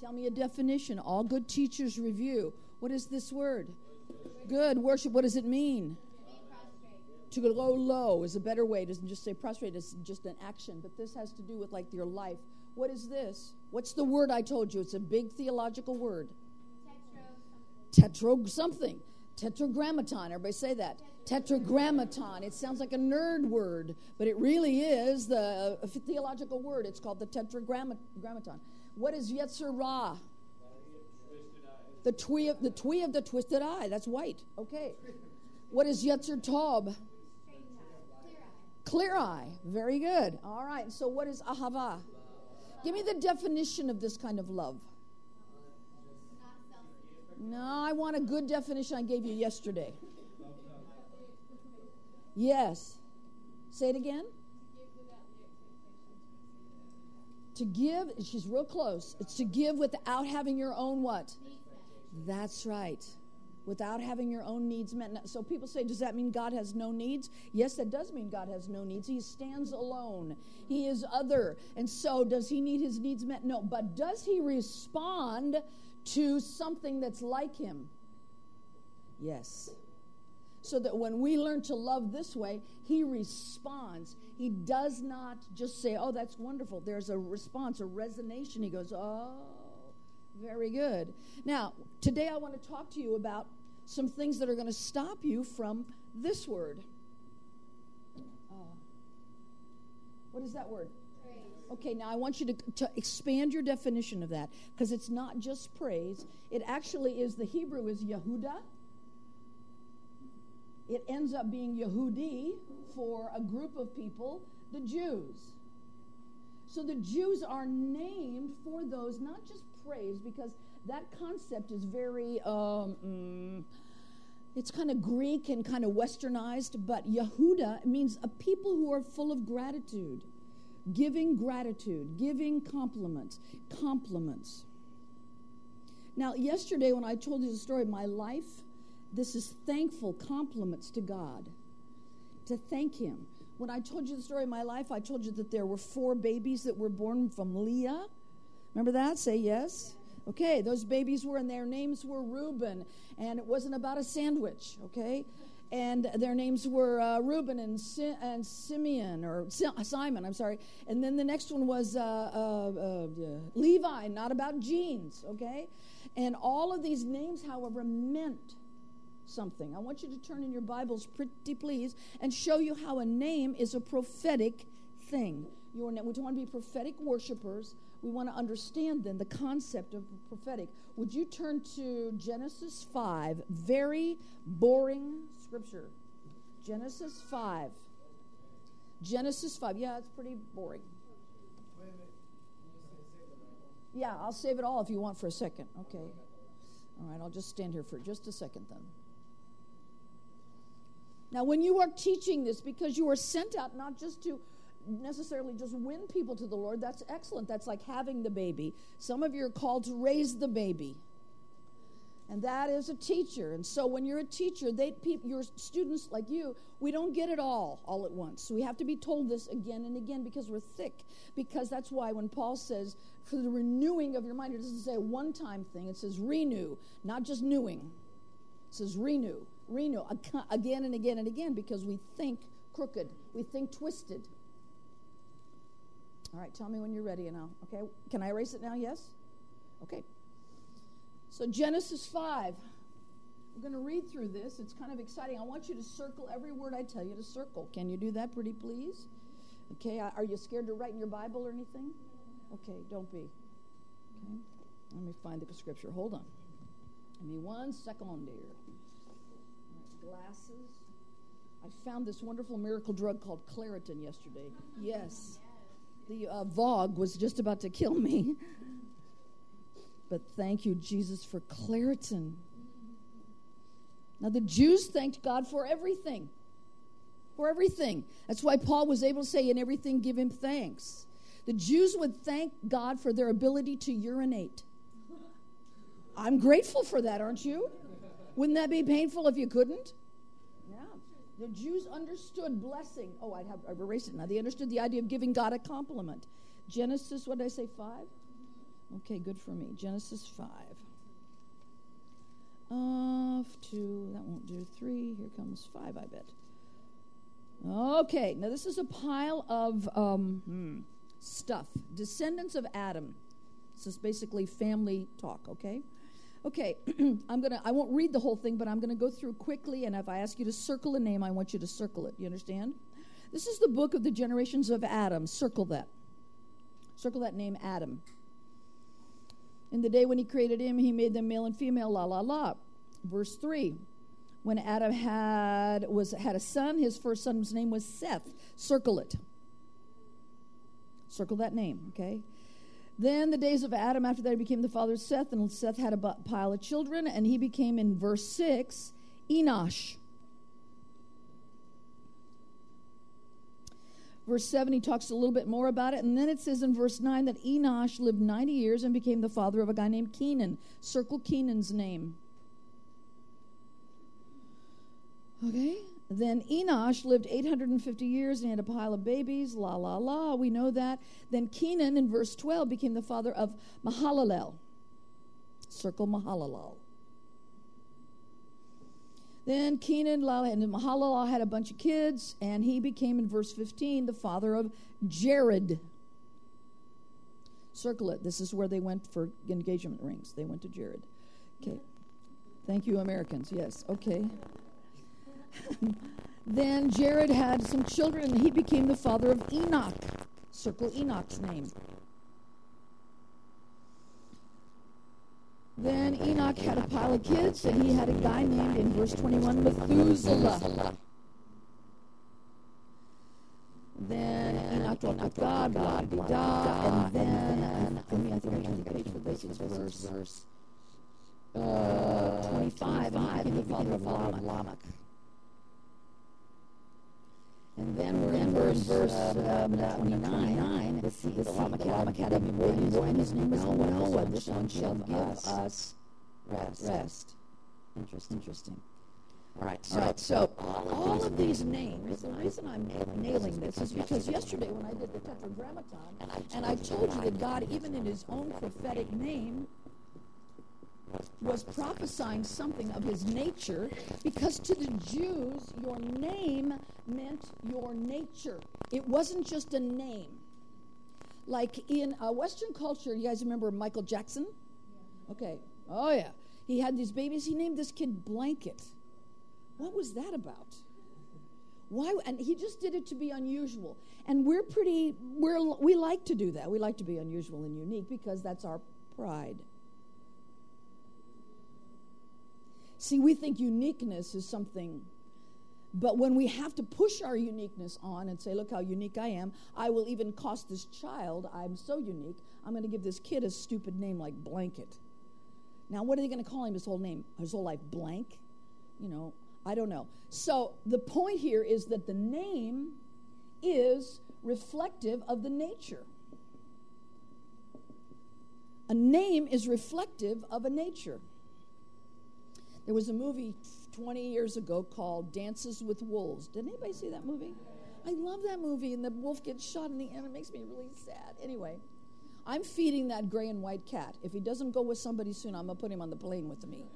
Tell me a definition. All good teachers review. What is this word? Good. Worship. What does it mean? To go low is a better way. It doesn't just say prostrate, it's just an action. But this has to do with like your life. What is this? What's the word I told you? It's a big theological word. Tetro something. Tetragrammaton. Everybody say that. Tetragrammaton. It sounds like a nerd word, but it really is the uh, theological word. It's called the Tetragrammaton. What is Yetzirah? The twee of the twee of the twisted eye. That's white. Okay. What is Yetzer Tob? Clear eye. Very good. All right. So what is Ahava? Give me the definition of this kind of love. No, I want a good definition I gave you yesterday. Yes. Say it again. To give, she's real close. It's to give without having your own what? That's right. Without having your own needs met. So people say, does that mean God has no needs? Yes, that does mean God has no needs. He stands alone, He is other. And so, does He need His needs met? No. But does He respond to something that's like Him? Yes so that when we learn to love this way, he responds. He does not just say, Oh, that's wonderful. There's a response, a resonation. He goes, Oh, very good. Now, today I want to talk to you about some things that are going to stop you from this word. Uh, what is that word? Okay, now I want you to, to expand your definition of that because it's not just praise. It actually is, the Hebrew is Yehuda, it ends up being Yehudi for a group of people, the Jews. So the Jews are named for those, not just praise, because that concept is very, um, mm, it's kind of Greek and kind of westernized, but Yehuda means a people who are full of gratitude, giving gratitude, giving compliments, compliments. Now, yesterday when I told you the story of my life, this is thankful compliments to God, to thank Him. When I told you the story of my life, I told you that there were four babies that were born from Leah. Remember that? Say yes. Okay, those babies were, and their names were Reuben, and it wasn't about a sandwich, okay? And their names were uh, Reuben and, si- and Simeon, or si- Simon, I'm sorry. And then the next one was uh, uh, uh Levi, not about jeans, okay? And all of these names, however, meant something. I want you to turn in your Bibles, pretty please, and show you how a name is a prophetic thing. Your name, we want to be prophetic worshipers. We want to understand then the concept of prophetic. Would you turn to Genesis 5? Very boring scripture. Genesis 5. Genesis 5. Yeah, it's pretty boring. Yeah, I'll save it all if you want for a second. Okay. All right, I'll just stand here for just a second then. Now, when you are teaching this, because you are sent out not just to necessarily just win people to the Lord, that's excellent. That's like having the baby. Some of you are called to raise the baby. And that is a teacher. And so when you're a teacher, they your students like you, we don't get it all all at once. So we have to be told this again and again because we're thick. Because that's why when Paul says for the renewing of your mind, it doesn't say a one-time thing. It says renew, not just newing. It says renew renew again and again and again because we think crooked, we think twisted. All right, tell me when you're ready and I'll, Okay, can I erase it now? Yes? Okay. So, Genesis 5. We're going to read through this. It's kind of exciting. I want you to circle every word I tell you to circle. Can you do that, pretty please? Okay, are you scared to write in your Bible or anything? Okay, don't be. Okay, let me find the scripture. Hold on. Give me one second, dear glasses. I found this wonderful miracle drug called Claritin yesterday. Yes. The uh, VOG was just about to kill me. But thank you, Jesus, for Claritin. Now, the Jews thanked God for everything. For everything. That's why Paul was able to say, In everything, give him thanks. The Jews would thank God for their ability to urinate. I'm grateful for that, aren't you? Wouldn't that be painful if you couldn't? Yeah. The Jews understood blessing. Oh, I'd have I've erased it now. They understood the idea of giving God a compliment. Genesis, what did I say, five? Okay, good for me. Genesis 5. Off to, that won't do three. Here comes five, I bet. Okay, now this is a pile of um, hmm, stuff. Descendants of Adam. This is basically family talk, okay? Okay, I'm gonna. I won't read the whole thing, but I'm gonna go through quickly. And if I ask you to circle a name, I want you to circle it. You understand? This is the book of the generations of Adam. Circle that. Circle that name, Adam. In the day when he created him, he made them male and female. La la la. Verse three. When Adam had was had a son, his first son's name was Seth. Circle it. Circle that name. Okay. Then the days of Adam, after that, he became the father of Seth, and Seth had a pile of children, and he became, in verse 6, Enosh. Verse 7, he talks a little bit more about it, and then it says in verse 9 that Enosh lived 90 years and became the father of a guy named Kenan. Circle Kenan's name. Okay? Then Enosh lived 850 years and had a pile of babies. La, la, la. We know that. Then Kenan, in verse 12, became the father of Mahalalel. Circle Mahalalel. Then Kenan and Mahalalel had a bunch of kids, and he became, in verse 15, the father of Jared. Circle it. This is where they went for engagement rings. They went to Jared. Okay. Thank you, Americans. Yes. Okay. Then Jared had some children, and he became the father of Enoch. Circle Enoch's name. Then Enoch had a pile of kids, and he had a guy named, in verse 21, Methuselah. Then Enoch walked with God, blah, blah, blah, and then, I think I turned the page for this, it's verse uh, 25, and he became the father of Lamech. And then we're in verse, verse uh, uh, 29. This is the Lamech had a boy, and his name was Noah. This one shall give us rest. rest. Interesting. Interesting. All right, so, all right, so all of these names, the reason I'm nailing this is because yesterday when I did the Tetragrammaton, and I told you that God, even in his own prophetic name, was prophesying something of his nature because to the Jews, your name meant your nature. It wasn't just a name. Like in a Western culture, you guys remember Michael Jackson? Okay. Oh, yeah. He had these babies. He named this kid Blanket. What was that about? Why? And he just did it to be unusual. And we're pretty, we're, we like to do that. We like to be unusual and unique because that's our pride. See, we think uniqueness is something, but when we have to push our uniqueness on and say, look how unique I am, I will even cost this child, I'm so unique, I'm going to give this kid a stupid name like Blanket. Now, what are they going to call him his whole name? His whole life? Blank? You know, I don't know. So the point here is that the name is reflective of the nature. A name is reflective of a nature. There was a movie 20 years ago called Dances with Wolves. Did anybody see that movie? I love that movie, and the wolf gets shot in the end. It makes me really sad. Anyway, I'm feeding that gray and white cat. If he doesn't go with somebody soon, I'm going to put him on the plane with me.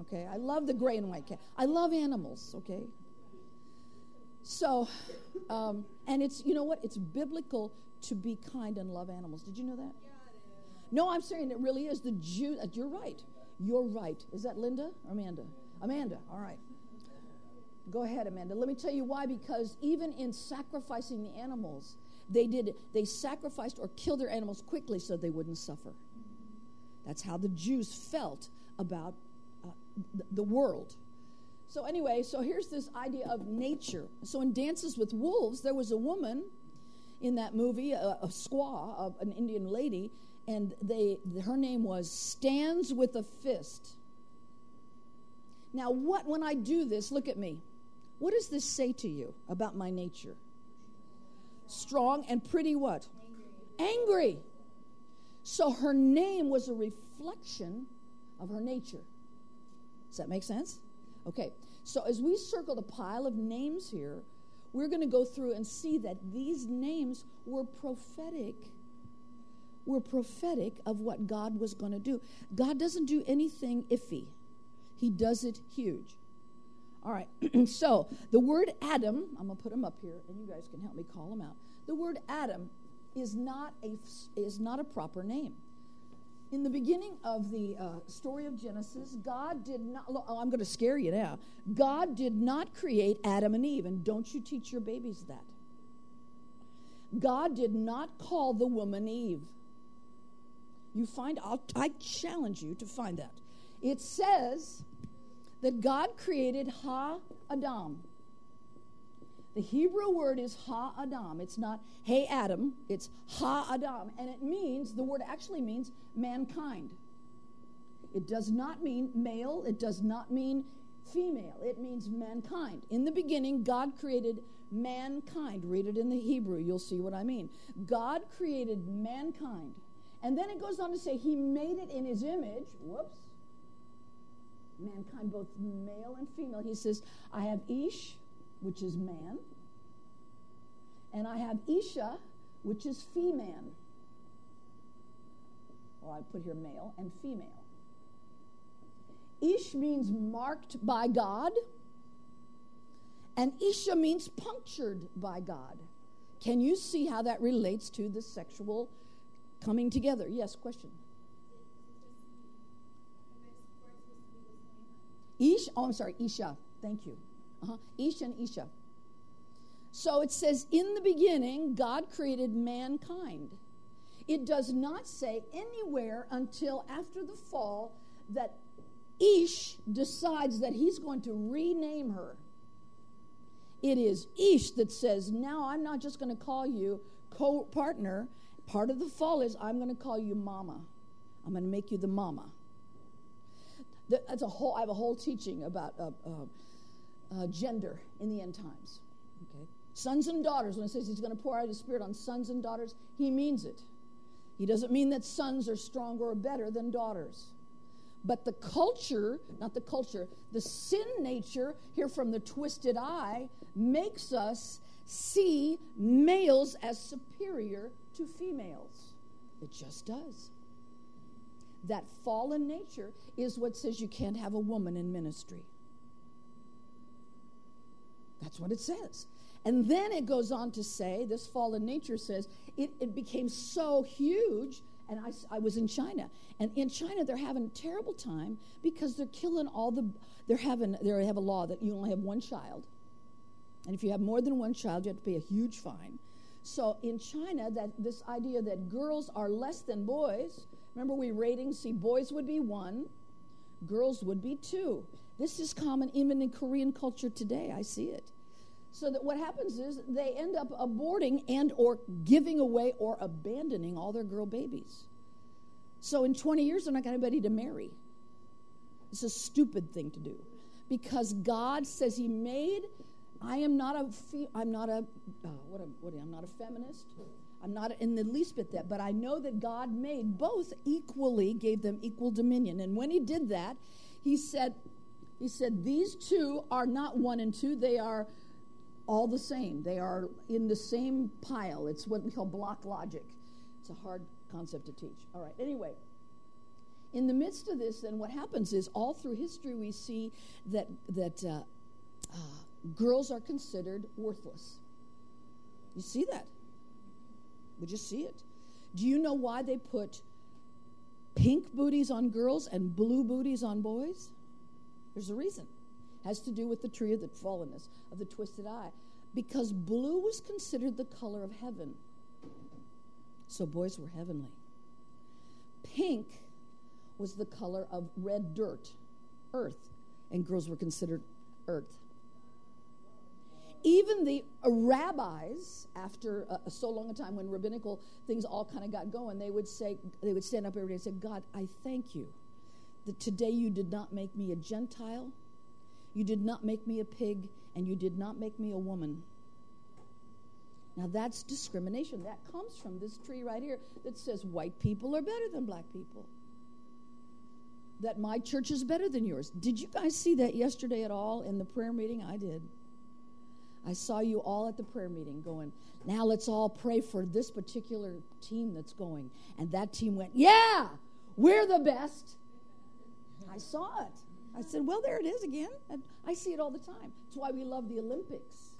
Okay? I love the gray and white cat. I love animals, okay? So, um, and it's, you know what? It's biblical to be kind and love animals. Did you know that? No, I'm saying it really is. The Jew, uh, you're right. You're right. Is that Linda or Amanda? Amanda, all right. Go ahead, Amanda. Let me tell you why. Because even in sacrificing the animals, they did they sacrificed or killed their animals quickly so they wouldn't suffer. That's how the Jews felt about uh, the, world. So anyway, so here's this idea of nature. So in Dances with Wolves, there was a woman in that movie, a, a squaw, a, an Indian lady, and they her name was stands with a fist. Now what when i do this look at me. What does this say to you about my nature? Strong and pretty what? Angry, angry. so her name was a reflection of her nature. Does that make sense? Okay so as we circle the pile of names here we're going to go through and see that these names were prophetic were prophetic of what God was going to do. God doesn't do anything iffy, He does it huge. All right, so the word Adam, I'm going to put him up here, and you guys can help me call him out. The word Adam is not a, is not a proper name. In the beginning of the uh, story of Genesis, God did not, oh, I'm going to scare you now. God did not create Adam and Eve, and don't you teach your babies that. God did not call the woman Eve. You find, I'll, I challenge you to find that. It says that God created Ha Adam. The Hebrew word is Ha Adam. It's not Hey Adam, it's Ha Adam. And it means, the word actually means mankind. It does not mean male, it does not mean female, it means mankind. In the beginning, God created mankind. Read it in the Hebrew, you'll see what I mean. God created mankind. And then it goes on to say, He made it in His image. Whoops. Mankind, both male and female. He says, I have Ish, which is man, and I have Isha, which is female. Or I put here male and female. Ish means marked by God, and Isha means punctured by God. Can you see how that relates to the sexual coming together? Yes, question. Ish, oh, I'm sorry, Isha. Thank you. Uh-huh. Ish and Isha. So it says, in the beginning, God created mankind. It does not say anywhere until after the fall that Ish decides that he's going to rename her. It is Ish that says, now I'm not just going to call you co partner. Part of the fall is I'm going to call you mama. I'm going to make you the mama. That's a whole, I have a whole teaching about uh, uh, uh, gender in the end times. Okay? Sons and daughters, when it says he's going to pour out his spirit on sons and daughters, he means it. He doesn't mean that sons are stronger or better than daughters. But the culture, not the culture, the sin nature here from the twisted eye makes us see males as superior to females. It just does. That fallen nature is what says you can't have a woman in ministry. That's what it says. And then it goes on to say, this fallen nature says, it, it became so huge. And I, I was in China. And in China, they're having a terrible time because they're killing all the, they're having, they have a law that you only have one child. And if you have more than one child, you have to pay a huge fine. So in China, that this idea that girls are less than boys, remember we ratings, see, boys would be one, girls would be two. This is common even in Korean culture today. I see it. So that what happens is they end up aborting and or giving away or abandoning all their girl babies. So in 20 years, they're not going to be ready to marry. It's a stupid thing to do because God says He made. I am not a. I'm not a. Uh, what? A, what? I'm not a feminist. I'm not in the least bit that. But I know that God made both equally, gave them equal dominion. And when He did that, He said, He said these two are not one and two. They are all the same. They are in the same pile. It's what we call block logic. It's a hard concept to teach. All right, anyway. In the midst of this, then what happens is all through history we see that, that uh, uh, girls are considered worthless. You see that? We just see it. Do you know why they put pink booties on girls and blue booties on boys? There's a reason It has to do with the tree of the fallenness, of the twisted eye. Because blue was considered the color of heaven. So boys were heavenly. Pink was the color of red dirt, earth, and girls were considered earth. Even the uh, rabbis, after uh, so long a time when rabbinical things all kind of got going, they would say, they would stand up every day and say, God, I thank you that today you did not make me a Gentile, you did not make me a pig, and you did not make me a woman. Now that's discrimination. That comes from this tree right here that says white people are better than black people. That my church is better than yours. Did you guys see that yesterday at all in the prayer meeting? I did. I saw you all at the prayer meeting going, now let's all pray for this particular team that's going. And that team went, yeah, we're the best. I saw it. I said, well, there it is again. And I see it all the time. That's why we love the Olympics.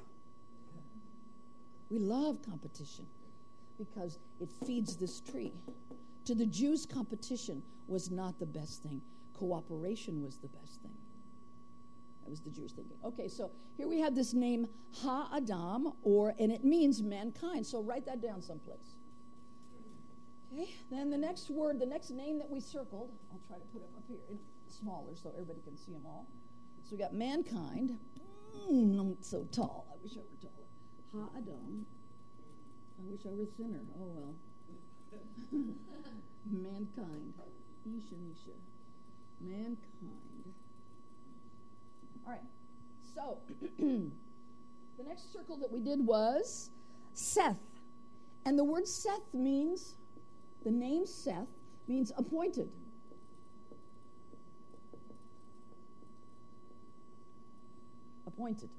We love competition because it feeds this tree. To the Jews, competition was not the best thing, cooperation was the best thing. That was the Jewish thinking. Okay, so here we have this name Ha Adam, or and it means mankind. So write that down someplace. Okay, then the next word, the next name that we circled, I'll try to put it up here smaller so everybody can see them all. So we got mankind. Mm, I'm so tall. I wish I were taller. Ha Adam. I wish I were thinner. Oh well. mankind. Isha Nisha. Mankind. All right. So, the next circle that we did was Seth. And the word Seth means, the name Seth means appointed. Appointed.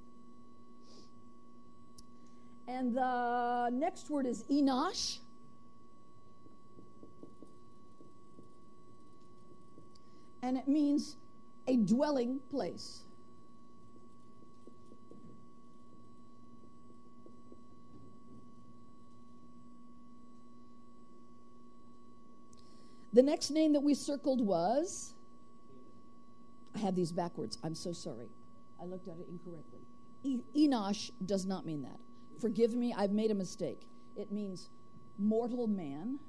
And the next word is Enosh. And it means a dwelling place. The next name that we circled was, I have these backwards. I'm so sorry. I looked at it incorrectly. E- Enosh does not mean that. Forgive me, I've made a mistake. It means mortal man.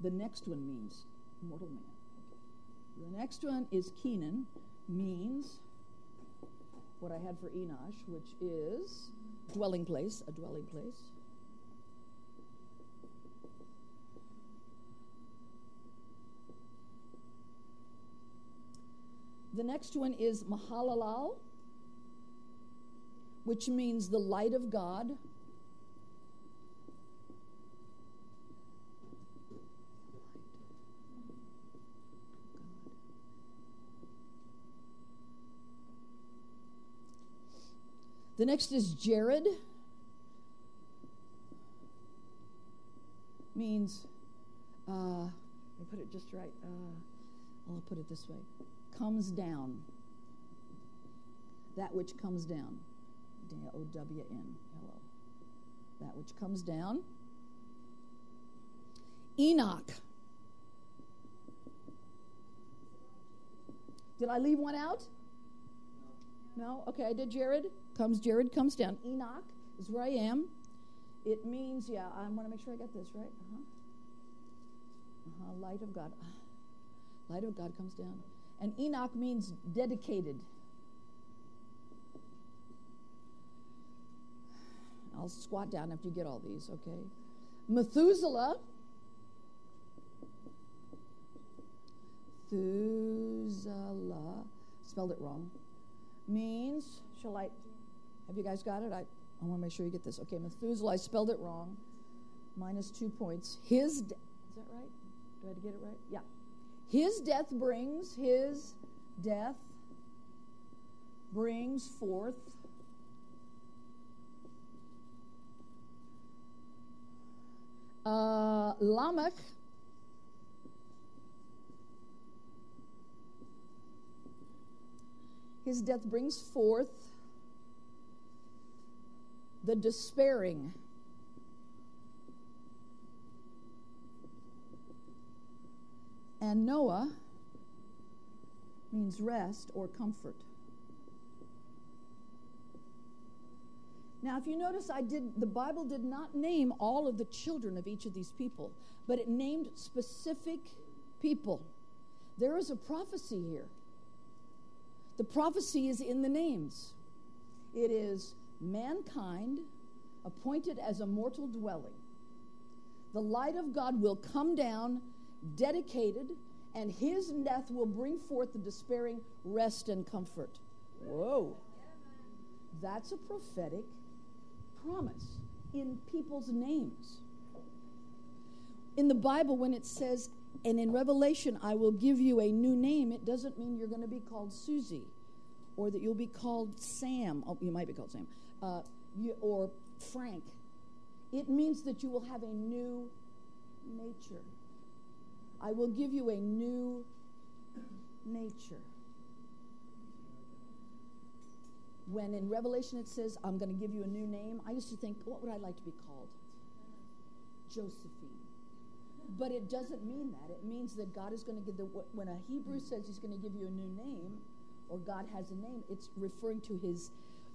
The next one means mortal man. The next one is Kenan, means what I had for Enosh, which is dwelling place, a dwelling place. The next one is Mahalalel, which means the light of God. The next is Jared. Means, uh, let me put it just right. Uh, I'll put it this way comes down. That which comes down. O W N. Hello. That which comes down. Enoch. Did I leave one out? No? Okay, I did Jared. Comes Jared, comes down. Enoch is where I am. It means, yeah, I want to make sure I get this right. Uh-huh. Uh-huh. Light of God. Light of God comes down. And Enoch means dedicated. I'll squat down after you get all these, okay? Methuselah. Methuselah, spelled it wrong, means, shall I, have you guys got it? I, I want to make sure you get this. Okay, Methuselah, I spelled it wrong, minus two points. His, de- is that right? Do I have to get it right? Yeah. His death brings, his death brings forth uh, Lamech. His death brings forth the despairing. And Noah means rest or comfort. Now, if you notice, I did the Bible did not name all of the children of each of these people, but it named specific people. There is a prophecy here. The prophecy is in the names. It is mankind appointed as a mortal dwelling. The light of God will come down dedicated, and his death will bring forth the despairing rest and comfort. Whoa. That's a prophetic promise in people's names. In the Bible, when it says, and in Revelation, I will give you a new name, it doesn't mean you're going to be called Susie or that you'll be called Sam. Oh, you might be called Sam, uh, you, or Frank. It means that you will have a new nature. I will give you a new nature. When in Revelation it says, I'm going to give you a new name, I used to think, what would I like to be called? Josephine. But it doesn't mean that. It means that God is going to give the, when a Hebrew says he's going to give you a new name, or God has a name, it's referring to his,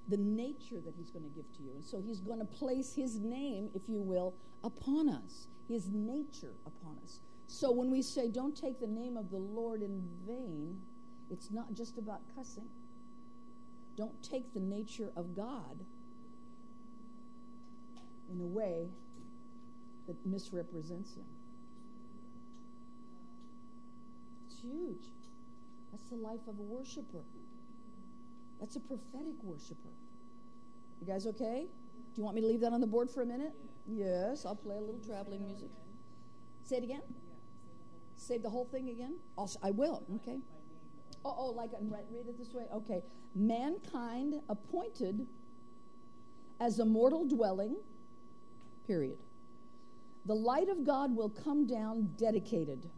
the nature that he's going to give to you. And so he's going to place his name, if you will, upon us, his nature upon us. So when we say, don't take the name of the Lord in vain, it's not just about cussing. Don't take the nature of God in a way that misrepresents him. It's huge. That's the life of a worshiper. That's a prophetic worshiper. You guys okay? Do you want me to leave that on the board for a minute? Yes, I'll play a little traveling music. Say it again. Say the whole thing again. I'll, I will. Okay. Oh, oh, like read, read it this way. Okay, mankind appointed as a mortal dwelling. Period. The light of God will come down dedicated.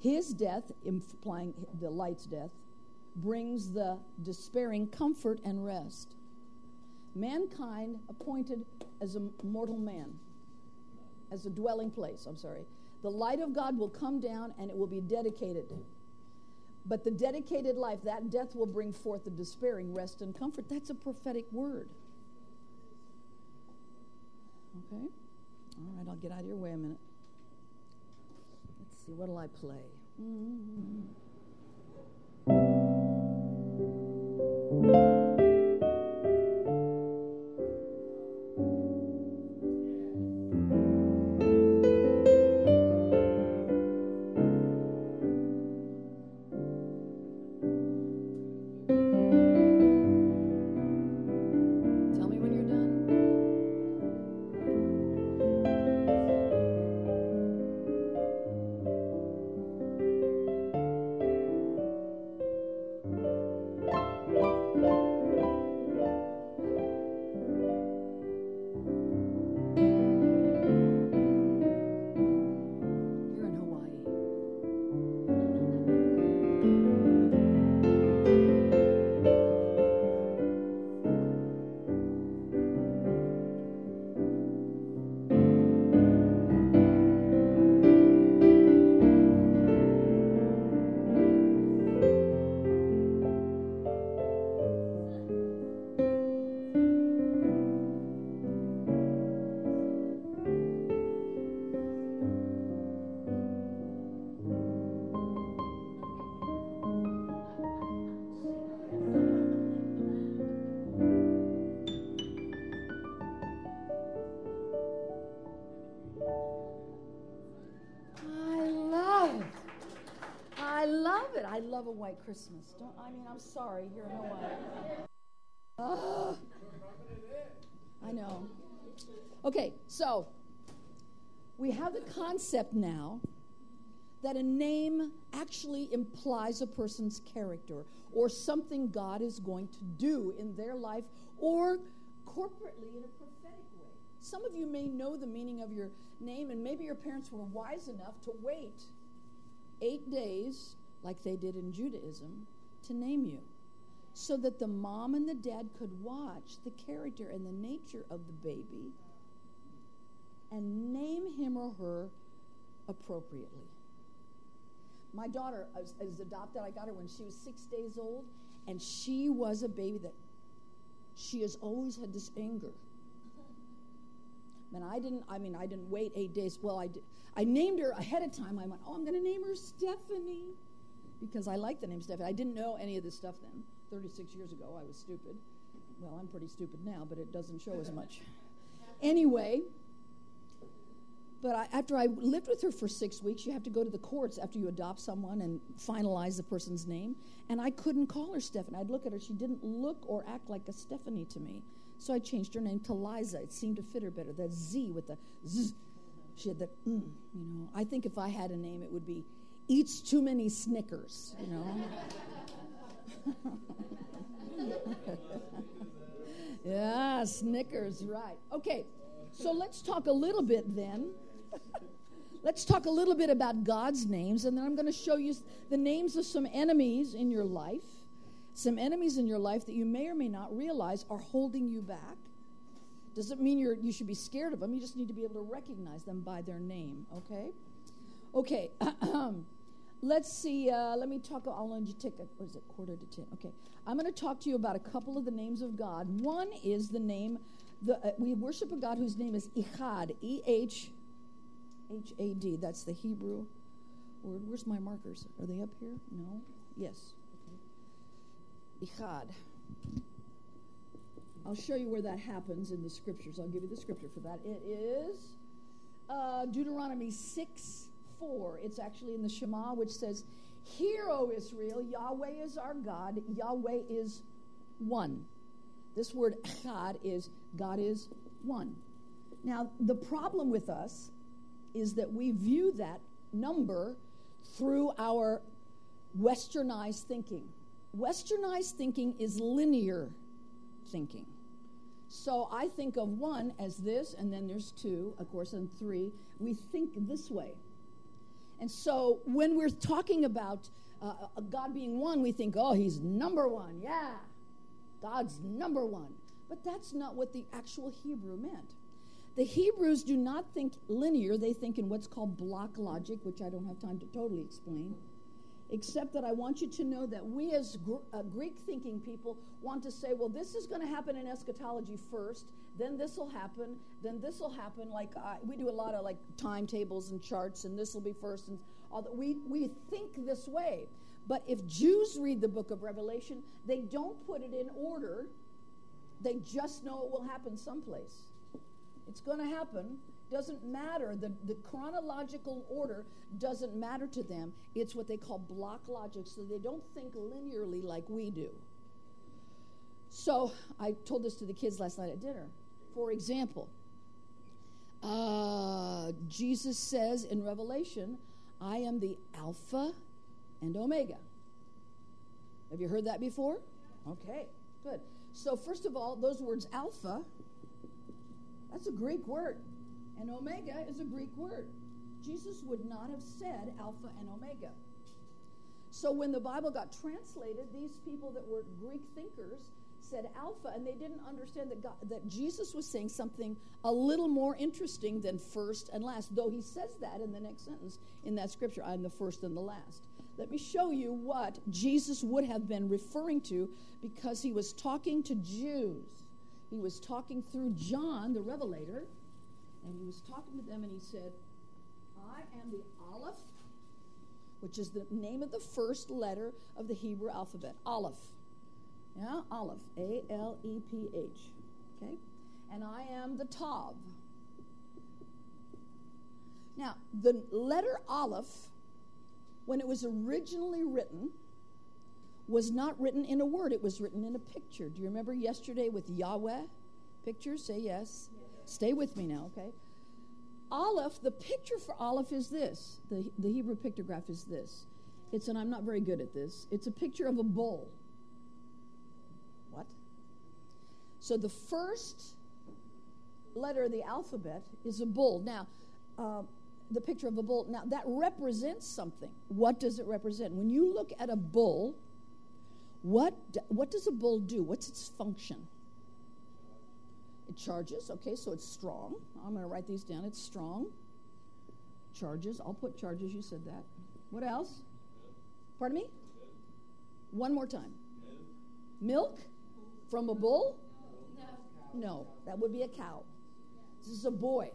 His death, implying the light's death, brings the despairing comfort and rest. Mankind appointed as a mortal man, as a dwelling place, I'm sorry. The light of God will come down and it will be dedicated. But the dedicated life, that death will bring forth the despairing rest and comfort. That's a prophetic word. Okay? All right, I'll get out of your way a minute. Let's see, what'll I play? Mm-hmm. White Christmas. Don't I mean I'm sorry, here in Hawaii. Oh, I know. Okay, so we have the concept now that a name actually implies a person's character or something God is going to do in their life or corporately in a prophetic way. Some of you may know the meaning of your name, and maybe your parents were wise enough to wait eight days like they did in Judaism, to name you, so that the mom and the dad could watch the character and the nature of the baby and name him or her appropriately. My daughter is, adopted. I got her when she was six days old, and she was a baby that she has always had this anger. And I didn't, I mean, I didn't wait eight days. Well, I, did, I named her ahead of time. I went, oh, I'm going to name her Stephanie because I like the name Stephanie. I didn't know any of this stuff then. 36 years ago, I was stupid. Well, I'm pretty stupid now, but it doesn't show as much. Anyway, but I, after I lived with her for six weeks, you have to go to the courts after you adopt someone and finalize the person's name. And I couldn't call her Stephanie. I'd look at her. She didn't look or act like a Stephanie to me. So I changed her name to Liza. It seemed to fit her better. That Z with the Z. She had the, mm, you know. I think if I had a name, it would be eats too many Snickers, you know. yeah, Snickers, right. Okay, so let's talk a little bit then. let's talk a little bit about God's names, and then I'm going to show you the names of some enemies in your life, some enemies in your life that you may or may not realize are holding you back. Doesn't mean you're, you should be scared of them. You just need to be able to recognize them by their name, okay? Okay. let's see. Uh, let me talk. I'll you take a, what is it, quarter to ten? Okay. I'm going to talk to you about a couple of the names of God. One is the name, the, uh, we worship a God whose name is Echad, E H H A D. That's the Hebrew word. Where's my markers? Are they up here? No? Yes. Okay. Echad. I'll show you where that happens in the scriptures. I'll give you the scripture for that. It is uh, Deuteronomy 6 4. It's actually in the Shema, which says, Hear, O Israel, Yahweh is our God, Yahweh is one. This word echad is God is one. Now, the problem with us is that we view that number through our westernized thinking. Westernized thinking is linear thinking. So I think of one as this, and then there's two, of course, and three. We think this way. And so when we're talking about uh, God being one, we think, oh, he's number one. Yeah, God's number one. But that's not what the actual Hebrew meant. The Hebrews do not think linear, they think in what's called block logic, which I don't have time to totally explain except that I want you to know that we, as gr- uh, Greek thinking people, want to say, well, this is going to happen in eschatology first, then this will happen, then this will happen. Like uh, we do a lot of like timetables and charts, and this will be first, and all that. We we think this way, but if Jews read the book of Revelation, they don't put it in order. They just know it will happen someplace. It's going to happen doesn't matter. The, the chronological order doesn't matter to them. It's what they call block logic, so they don't think linearly like we do. So I told this to the kids last night at dinner. For example, uh, Jesus says in Revelation, I am the Alpha and Omega. Have you heard that before? Okay, good. So, first of all, those words Alpha, that's a Greek word. And omega is a Greek word. Jesus would not have said Alpha and Omega. So when the Bible got translated, these people that were Greek thinkers said Alpha, and they didn't understand that, God, that Jesus was saying something a little more interesting than first and last, though he says that in the next sentence in that scripture I'm the first and the last. Let me show you what Jesus would have been referring to because he was talking to Jews. He was talking through John, the Revelator, and he was talking to them and he said, I am the Aleph, which is the name of the first letter of the Hebrew alphabet. Aleph. Yeah, Aleph. A L E P H. Okay? And I am the Tav. Now, the letter Aleph, when it was originally written, was not written in a word, it was written in a picture. Do you remember yesterday with Yahweh? Pictures? Say yes. Stay with me now, okay? Aleph, the picture for Aleph is this. The, the Hebrew pictograph is this. It's, and I'm not very good at this, it's a picture of a bull. What? So the first letter of the alphabet is a bull. Now, uh, the picture of a bull, now that represents something. What does it represent? When you look at a bull, what, what does a bull do? What's its function? Charges, okay, so it's strong. I'm going to write these down. It's strong. Charges. I'll put charges. You said that. What else? Pardon me? One more time. Milk from a bull? No, that would be a cow. This is a boy.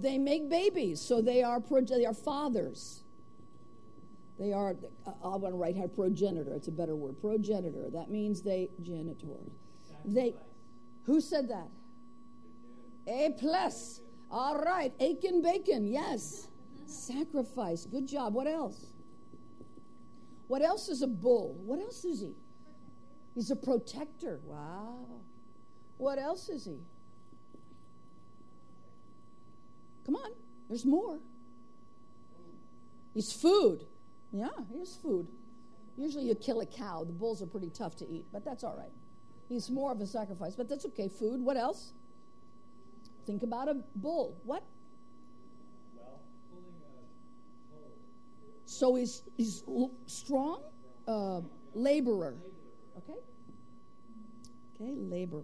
They make babies, so they are they are fathers. They are, I want to write here progenitor. It's a better word. Progenitor. That means they, genitor. They, who said that? A plus. All right. Aiken bacon. Yes. Sacrifice. Good job. What else? What else is a bull? What else is he? He's a protector. Wow. What else is he? Come on. There's more. He's food. Yeah, here's food. Usually you kill a cow. The bulls are pretty tough to eat, but that's all right. He's more of a sacrifice, but that's okay. Food. What else? Think about a bull. What? Well, pulling a. So he's he's strong, uh, laborer. Okay. Okay, labor.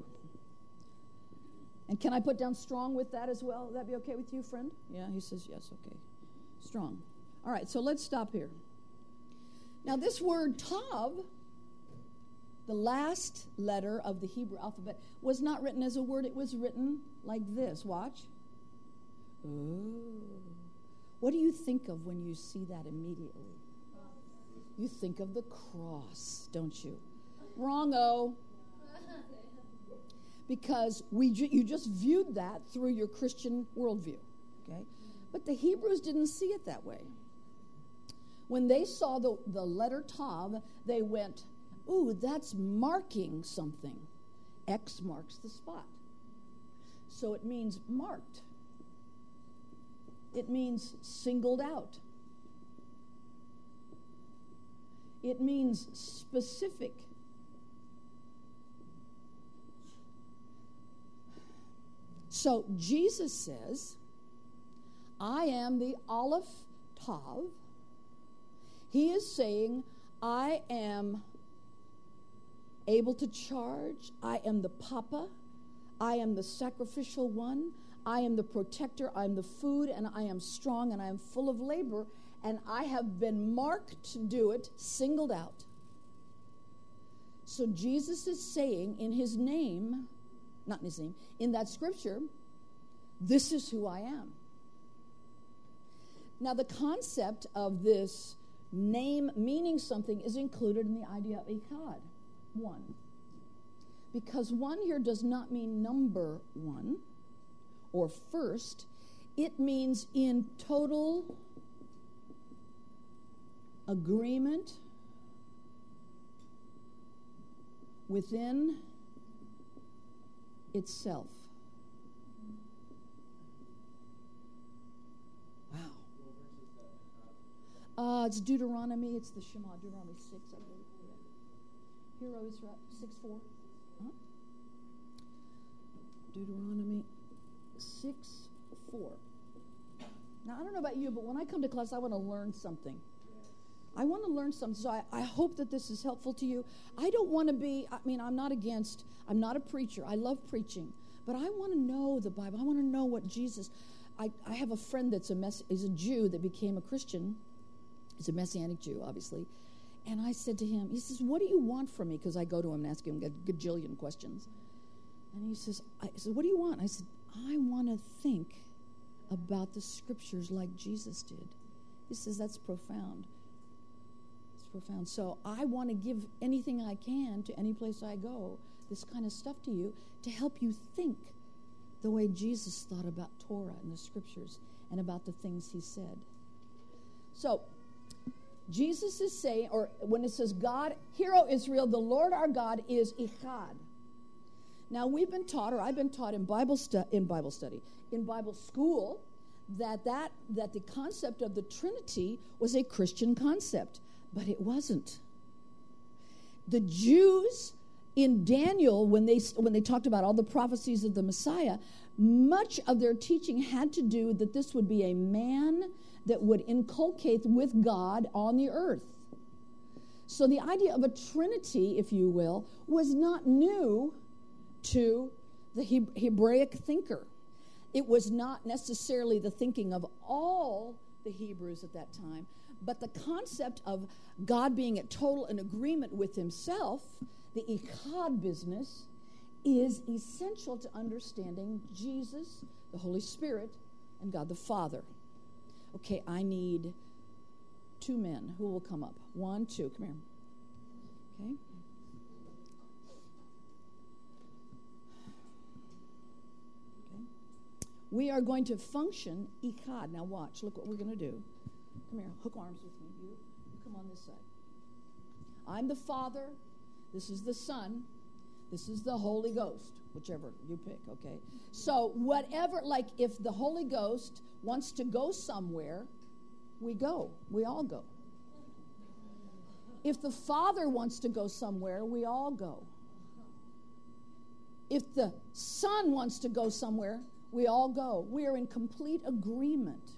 And can I put down strong with that as well? Would that be okay with you, friend? Yeah, he says yes. Okay, strong. All right, so let's stop here. Now, this word tav, the last letter of the Hebrew alphabet, was not written as a word. It was written like this. Watch. Oh. What do you think of when you see that immediately? You think of the cross, don't you? Wrong-o. Because we ju- you just viewed that through your Christian worldview, okay? But the Hebrews didn't see it that way. When they saw the, the letter Tav, they went, Ooh, that's marking something. X marks the spot. So it means marked, it means singled out, it means specific. So Jesus says, I am the Aleph Tav. He is saying, I am able to charge. I am the Papa. I am the sacrificial one. I am the protector. I am the food, and I am strong, and I am full of labor, and I have been marked to do it, singled out. So Jesus is saying in his name, not in his name, in that scripture, this is who I am. Now, the concept of this name meaning something is included in the idea of echad, one. Because one here does not mean number one or first, it means in total agreement within itself. Wow. What verse is that? Uh, it's Deuteronomy. It's the Shema, Deuteronomy 6, I believe. Hero Israel, 6 4. Huh? Deuteronomy 6 4. Now, I don't know about you, but when I come to class, I want to learn something. I want to learn something. So I, I hope that this is helpful to you. I don't want to be, I mean, I'm not against, I'm not a preacher. I love preaching. But I want to know the Bible. I want to know what Jesus. I, I have a friend that's a mess, is a Jew that became a Christian. He's a Messianic Jew, obviously. And I said to him, he says, What do you want from me? Because I go to him and ask him a gajillion questions. And he says, I said, What do you want? I said, I want to think about the scriptures like Jesus did. He says, That's profound. It's profound. So I want to give anything I can to any place I go, this kind of stuff to you, to help you think the way Jesus thought about Torah and the scriptures and about the things he said. So, Jesus is saying, or when it says God, hear, O Israel, the Lord our God is Echad. Now we've been taught, or I've been taught in Bible stu- in Bible study, in Bible school, that that that the concept of the Trinity was a Christian concept, but it wasn't. The Jews in Daniel, when they when they talked about all the prophecies of the Messiah, much of their teaching had to do that this would be a man that would inculcate with God on the earth. So the idea of a Trinity, if you will, was not new to the Heb- Hebraic thinker. It was not necessarily the thinking of all the Hebrews at that time, but the concept of God being at total in agreement with himself, the Echad business, is essential to understanding Jesus, the Holy Spirit, and God the Father. Okay, I need two men. Who will come up? One, two. Come here. Okay. Okay. We are going to function echad. Now watch. Look what we're going to do. Come here. Hook arms with me. You, you come on this side. I'm the Father. This is the Son. This is the Holy Ghost, whichever you pick, okay? So, whatever, like if the Holy Ghost wants to go somewhere, we go. We all go. If the Father wants to go somewhere, we all go. If the Son wants to go somewhere, we all go. We are in complete agreement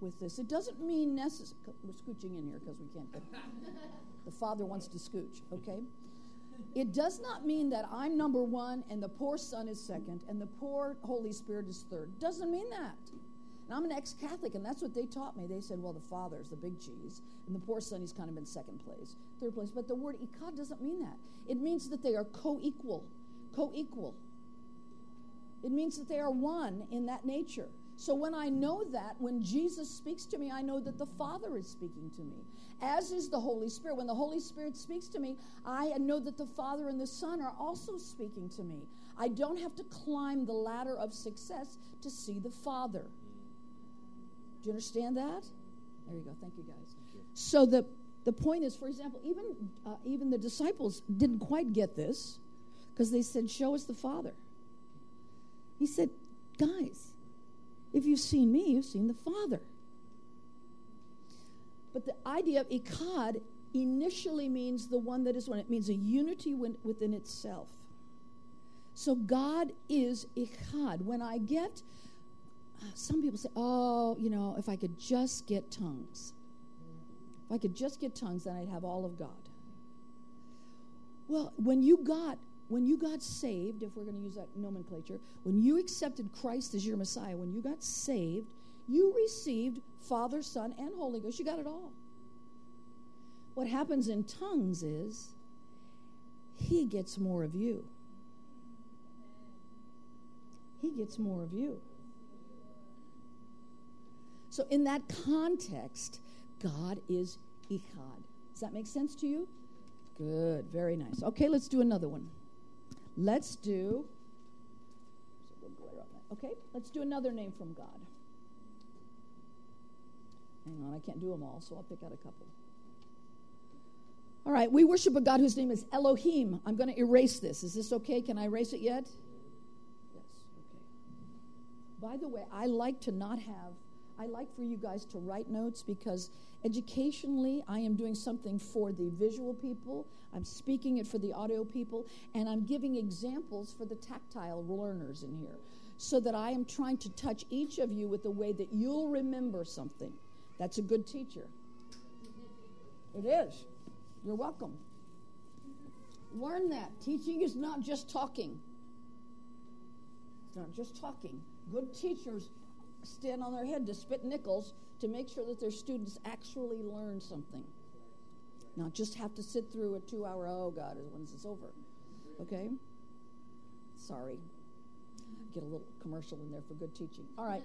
with this. It doesn't mean necessary. We're scooching in here because we can't. The Father wants to scooch, okay? It does not mean that I'm number one and the poor Son is second and the poor Holy Spirit is third. Doesn't mean that. And I'm an ex Catholic, and that's what they taught me. They said, well, the Father is the big cheese, and the poor Son, he's kind of in second place, third place. But the word echad doesn't mean that. It means that they are co equal. Co equal. It means that they are one in that nature. So when I know that, when Jesus speaks to me, I know that the Father is speaking to me, as is the Holy Spirit. When the Holy Spirit speaks to me, I know that the Father and the Son are also speaking to me. I don't have to climb the ladder of success to see the Father. Do you understand that? There you go. Thank you, guys. Thank you. So the the point is, for example, even uh, even the disciples didn't quite get this because they said, "Show us the Father." He said, "Guys, if you've seen me, you've seen the Father." But the idea of Echad initially means the one that is one. It means a unity within itself. So God is Echad. When I get some people say, oh, you know, if I could just get tongues. If I could just get tongues, then I'd have all of God. Well, when you got when you got saved, if we're going to use that nomenclature, when you accepted Christ as your Messiah, when you got saved, you received Father, Son, and Holy Ghost. You got it all. What happens in tongues is he gets more of you. He gets more of you. So, in that context, God is Echad. Does that make sense to you? Good, very nice. Okay, let's do another one. Let's do. Okay, let's do another name from God. Hang on, I can't do them all, so I'll pick out a couple. All right, we worship a God whose name is Elohim. I'm going to erase this. Is this okay? Can I erase it yet? Yes, okay. By the way, I like to not have I like for you guys to write notes because educationally, I am doing something for the visual people, I'm speaking it for the audio people, and I'm giving examples for the tactile learners in here so that I am trying to touch each of you with a way that you'll remember something. That's a good teacher. It is. You're welcome. Learn that. Teaching is not just talking. It's not just talking. Good teachers stand on their head to spit nickels to make sure that their students actually learn something. Not just have to sit through a two hour, oh God, when's this over? Okay? Sorry. Get a little commercial in there for good teaching. All right.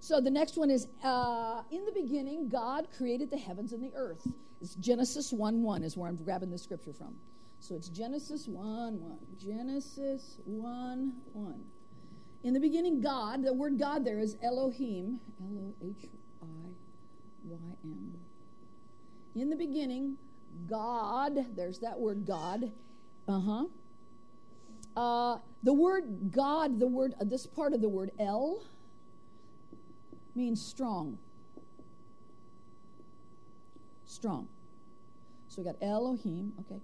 So the next one is uh, In the beginning, God created the heavens and the earth. It's Genesis 1 1 is where I'm grabbing the scripture from. So it's Genesis 1 1. Genesis 1 1. In the beginning, God, the word God there is Elohim, L O H I Y M. In the beginning, God, there's that word God. Uh-huh. Uh, the word God, the word, uh, this part of the word El, means strong. Strong. So we got Elohim, okay.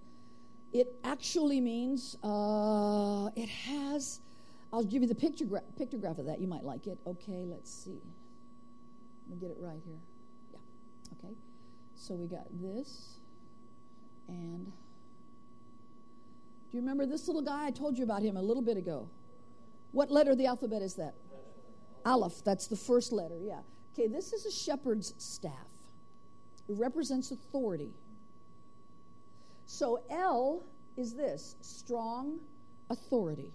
It actually means, uh, it has I'll give you the pictogra- pictograph of that. You might like it. Okay, let's see. Let me get it right here. Yeah. Okay. So we got this. And do you remember this little guy? I told you about him a little bit ago. What letter of the alphabet is that? Aleph. That's the first letter. Yeah. Okay, this is a shepherd's staff. It represents authority. So L is this strong authority.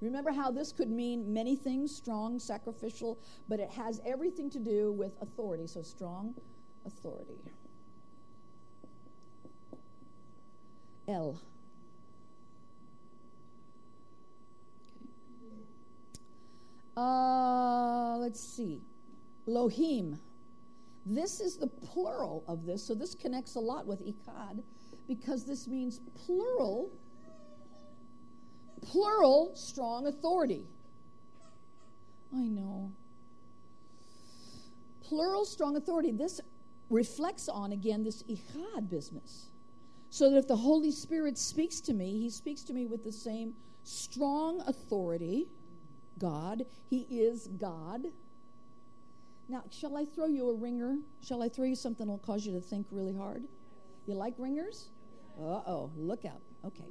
Remember how this could mean many things strong, sacrificial, but it has everything to do with authority. So, strong authority. L. Uh, let's see. Lohim. This is the plural of this, so this connects a lot with Echad because this means plural plural strong authority. I know. Plural strong authority. This reflects on, again, this Echad business. So that if the Holy Spirit speaks to me, he speaks to me with the same strong authority. God, he is God. Now, shall I throw you a ringer? Shall I throw you something that'll cause you to think really hard? You like ringers? Uh oh, look out. Okay.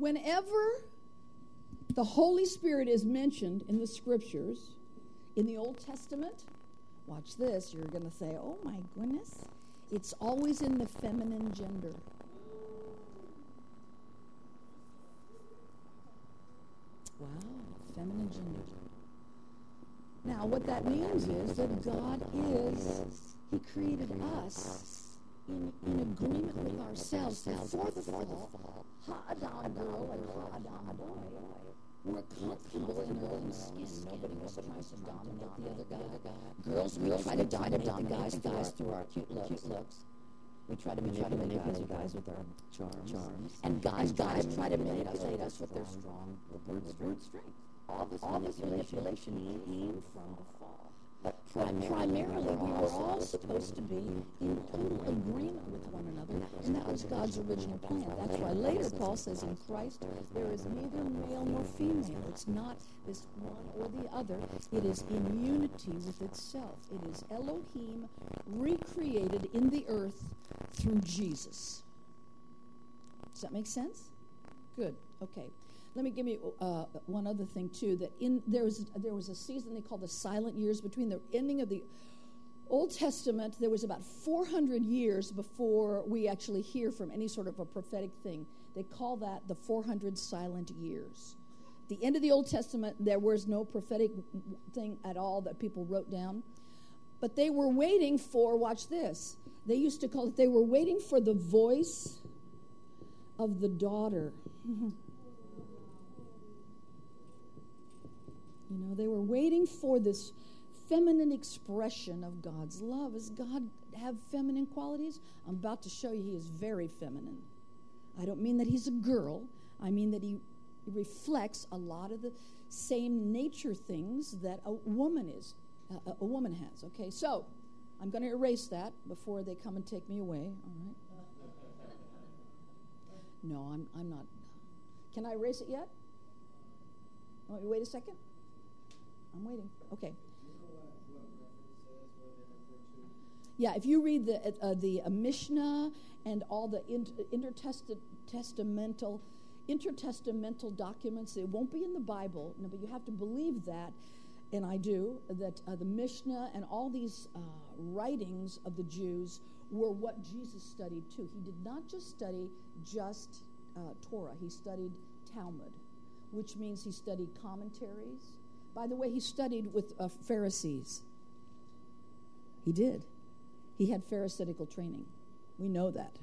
Whenever the Holy Spirit is mentioned in the scriptures, in the Old Testament, watch this, you're going to say, oh my goodness, it's always in the feminine gender. Wow, feminine gender. Now, what that means is that God is, He created us in, in agreement with ourselves before the fall. Ha-adam girl and ha-adam boy. We're comfortable in our own skin. Nobody was trying to dominate the other guy. Girls, we try to dominate the guys, guys through our cute looks. We try to manipulate, manipulate guys with our charms. charms. And guys, guys try to manipulate us with their strong word strength. All this, manipulation came from. But primarily, we were all supposed to be in total agreement with one another, and that was God's original plan. That's why later Paul says in Christ there is neither male nor female. It's not this one or the other. It is in unity with itself. It is Elohim recreated in the earth through Jesus. Does that make sense? Good. Okay. Let me give you uh, one other thing too. That in there was there was a season they called the silent years between the ending of the Old Testament. There was about 400 years before we actually hear from any sort of a prophetic thing. They call that the 400 silent years. the end of the Old Testament, there was no prophetic thing at all that people wrote down. But they were waiting for, watch this, they used to call it, they were waiting for the voice of the daughter. You know, they were waiting for this feminine expression of God's love. Does God have feminine qualities? I'm about to show you he is very feminine. I don't mean that he's a girl, I mean that he reflects a lot of the same nature things that a woman is uh, a woman has okay so i'm going to erase that before they come and take me away all right no i'm, I'm not can i erase it yet wait a second I'm waiting. Okay. Yeah, if you read the uh, the uh, Mishnah and all the intertestamental intertestamental documents, it won't be in the Bible. No, but you have to believe that, and I do that uh, the Mishnah and all these uh, writings of the Jews were what Jesus studied too. He did not just study just uh, Torah; he studied Talmud, which means he studied commentaries by the way, he studied with uh, Pharisees. He did. He had Pharisaical training. We know that.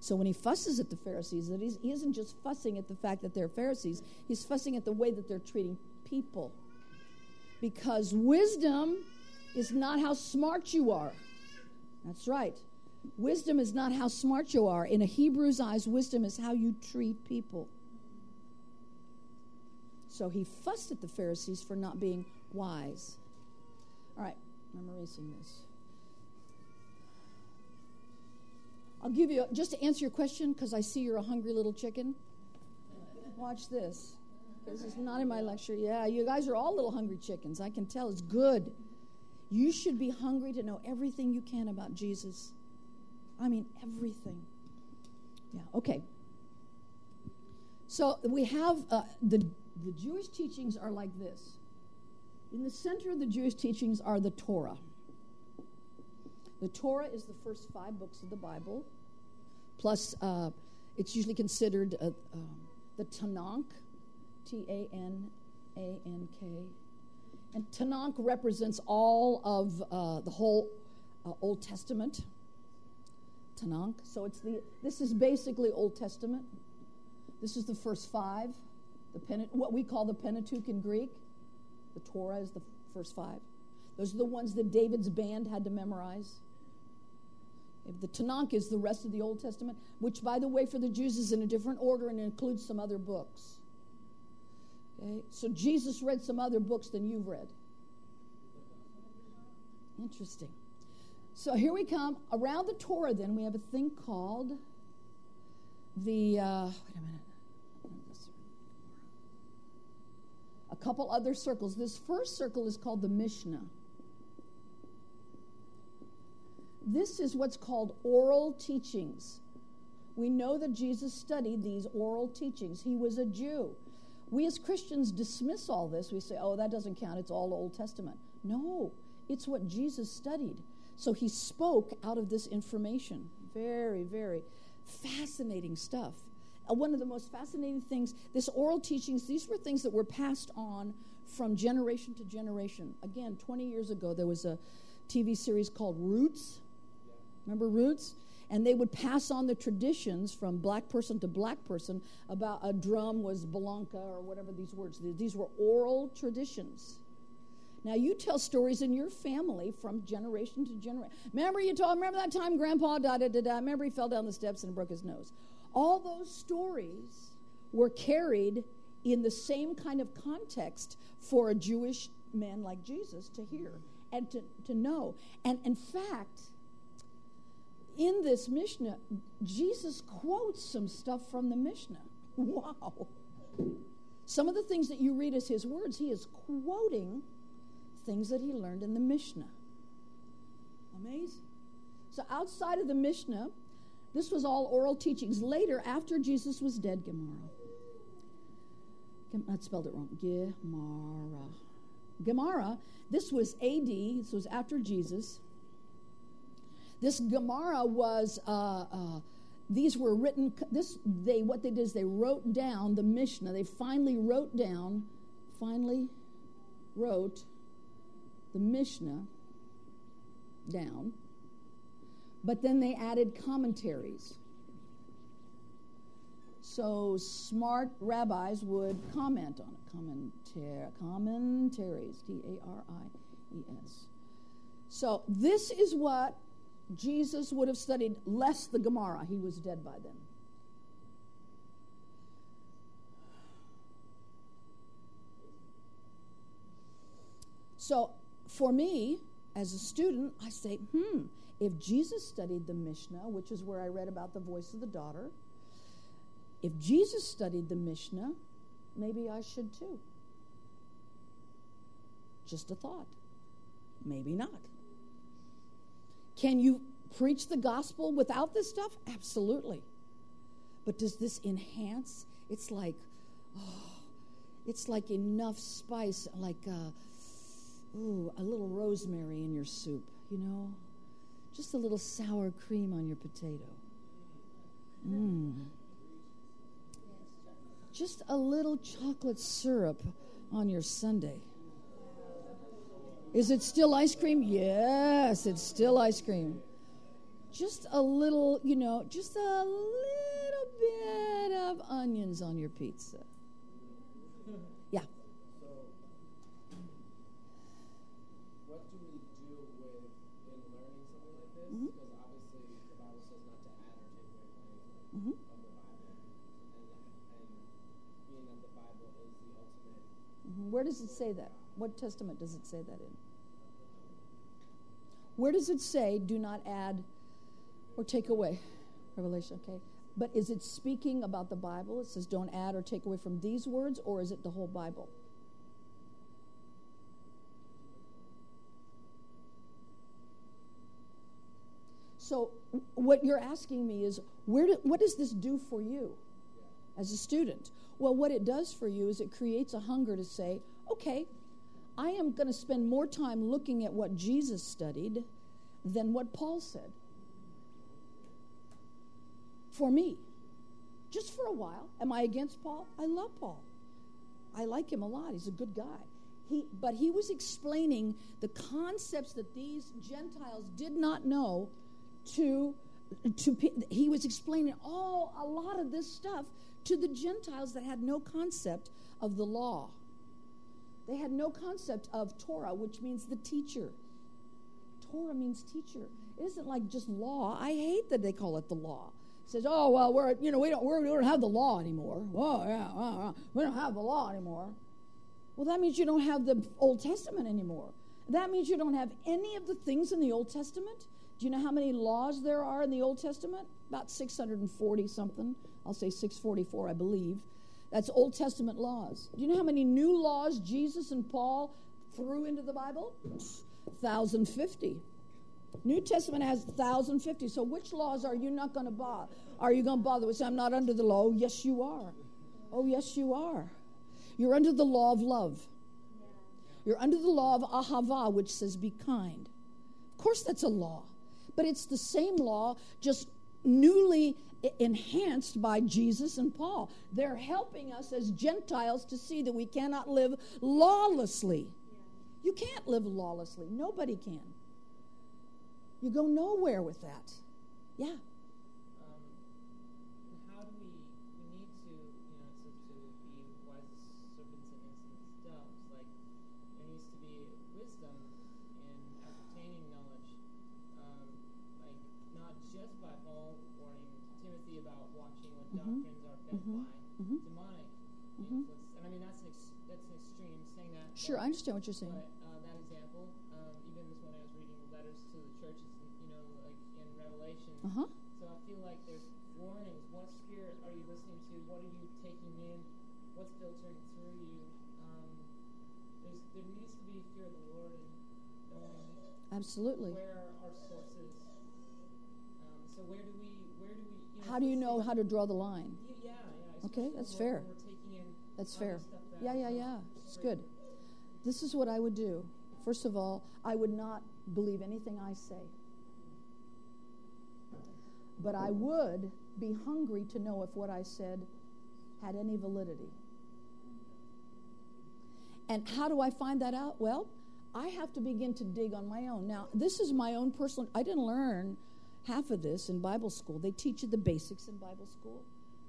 So when he fusses at the Pharisees, that he isn't just fussing at the fact that they're Pharisees, he's fussing at the way that they're treating people. Because wisdom is not how smart you are. That's right. Wisdom is not how smart you are. In a Hebrew's eyes, wisdom is how you treat people. So he fussed at the Pharisees for not being wise. All right, I'm erasing this. I'll give you, just to answer your question, because I see you're a hungry little chicken. Watch this. This is not in my lecture. Yeah, you guys are all little hungry chickens. I can tell. It's good. You should be hungry to know everything you can about Jesus. I mean, everything. Yeah, okay. So we have uh, the the Jewish teachings are like this. In the center of the Jewish teachings are the Torah. The Torah is the first five books of the Bible, plus uh, it's usually considered uh, um, the Tanakh, T A N A N K. And Tanakh represents all of uh, the whole uh, Old Testament. Tanakh. So it's the this is basically Old Testament. This is the first five. The what we call the Pentateuch in Greek, the Torah is the first five. Those are the ones that David's band had to memorize. The Tanakh is the rest of the Old Testament, which, by the way, for the Jews is in a different order and includes some other books. Okay, so Jesus read some other books than you've read. Interesting. So here we come. Around the Torah, then, we have a thing called the. Uh, wait a minute. A couple other circles. This first circle is called the Mishnah. This is what's called oral teachings. We know that Jesus studied these oral teachings. He was a Jew. We as Christians dismiss all this. We say, oh, that doesn't count. It's all Old Testament. No, it's what Jesus studied. So he spoke out of this information. Very, very fascinating stuff. Uh, one of the most fascinating things, this oral teachings, these were things that were passed on from generation to generation. Again, 20 years ago, there was a TV series called Roots. Remember Roots? and they would pass on the traditions from black person to black person about a drum was balanca or whatever these words. These were oral traditions. Now you tell stories in your family from generation to generation. Remember you told remember that time grandpa da da da da remember he fell down the steps and broke his nose. All those stories were carried in the same kind of context for a Jewish man like Jesus to hear and to, to know. And in fact, in this Mishnah, Jesus quotes some stuff from the Mishnah. Wow. Some of the things that you read as his words, he is quoting things that he learned in the Mishnah. Amazing. So outside of the Mishnah, this was all oral teachings. Later, after Jesus was dead, Gemara. I spelled it wrong. Gemara. Gemara, this was AD, this was after Jesus. This Gemara was, uh, uh, these were written, this, they, what they did is they wrote down the Mishnah. They finally wrote down, finally wrote the Mishnah down, but then they added commentaries. So smart rabbis would comment on it. Commentar- commentaries, T A R I E S. So this is what Jesus would have studied less the Gemara. He was dead by then. So for me, as a student, I say, hmm, if Jesus studied the Mishnah, which is where I read about the voice of the daughter, if Jesus studied the Mishnah, maybe I should too. Just a thought. Maybe not. Can you preach the gospel without this stuff? Absolutely. But does this enhance? It's like, oh, it's like enough spice, like uh, ooh, a little rosemary in your soup, you know? Just a little sour cream on your potato. Mmm. Just a little chocolate syrup on your sundae. Is it still ice cream? Yes, it's still ice cream. Just a little, you know, just a little bit of onions on your pizza. Yeah. So, what do we do with in learning something like this? Mhm. Because obviously the Bible says not to add or take away from Mhm. from the Bible, and, and being that the Bible is the ultimate. Mhm. Where does it say that? What testament does it say that in? Where does it say, do not add or take away? Revelation, okay. But is it speaking about the Bible? It says, don't add or take away from these words, or is it the whole Bible? So, what you're asking me is, where do, what does this do for you as a student? Well, what it does for you is it creates a hunger to say, okay, I am going to spend more time looking at what Jesus studied than what Paul said. For me, just for a while. Am I against Paul? I love Paul. I like him a lot. He's a good guy. He, but he was explaining the concepts that these Gentiles did not know to, to he was explaining all a lot of this stuff to the Gentiles that had no concept of the law. They had no concept of Torah, which means the teacher. Torah means teacher. It isn't like just law. I hate that they call it the law. It says, oh well, we're you know we don't we're, we don't have the law anymore. Oh yeah, uh, uh, we don't have the law anymore. Well, that means you don't have the Old Testament anymore. That means you don't have any of the things in the Old Testament Do you know how many laws there are in the Old Testament? About 640 something. I'll say 644, I believe. That's Old Testament laws. Do you know how many new laws Jesus and Paul threw into the Bible? 1,050. New Testament has 1,050. So which laws are you not going to bother? Are you going to bother with? Say, I'm not under the law. Oh, yes, you are. Oh, yes, you are. You're under the law of love. You're under the law of ahava, which says be kind. Of course, that's a law, but it's the same law, just newly enhanced by Jesus and Paul. They're helping us as Gentiles to see that we cannot live lawlessly. You can't live lawlessly. Nobody can. You go nowhere with that. Yeah. Um, how do we, we need to, you know, to, to be wise as serpents and innocent as doves. Like, there needs to be wisdom in ascertaining knowledge. Um, like, not just by Paul warning Timothy about watching what Mhm. doctrines are fed Mhm. by Mhm. demonic Mhm. influence. And I mean, that's an, ex- that's an extreme saying that. Sure, I understand what you're saying. but uh, that example, um, even this when I was reading letters to the churches, you know, like in Revelation. Uh huh. So I feel like there's warnings. What spirit are you listening to? What are you taking in? What's filtering through you? Um, there's, there needs to be fear of the Lord and knowing Absolutely. where are our sources. Um, so where do we, where do we? You know, How do you know how to draw the line? Yeah, yeah. yeah Okay, that's fair. We're taking in That's fair. Yeah, yeah, yeah. It's good. This is what I would do. First of all, I would not believe anything I say. But I would be hungry to know if what I said had any validity. And how do I find that out? Well, I have to begin to dig on my own. Now, this is my own personal, I didn't learn half of this in Bible school. They teach you the basics in Bible school.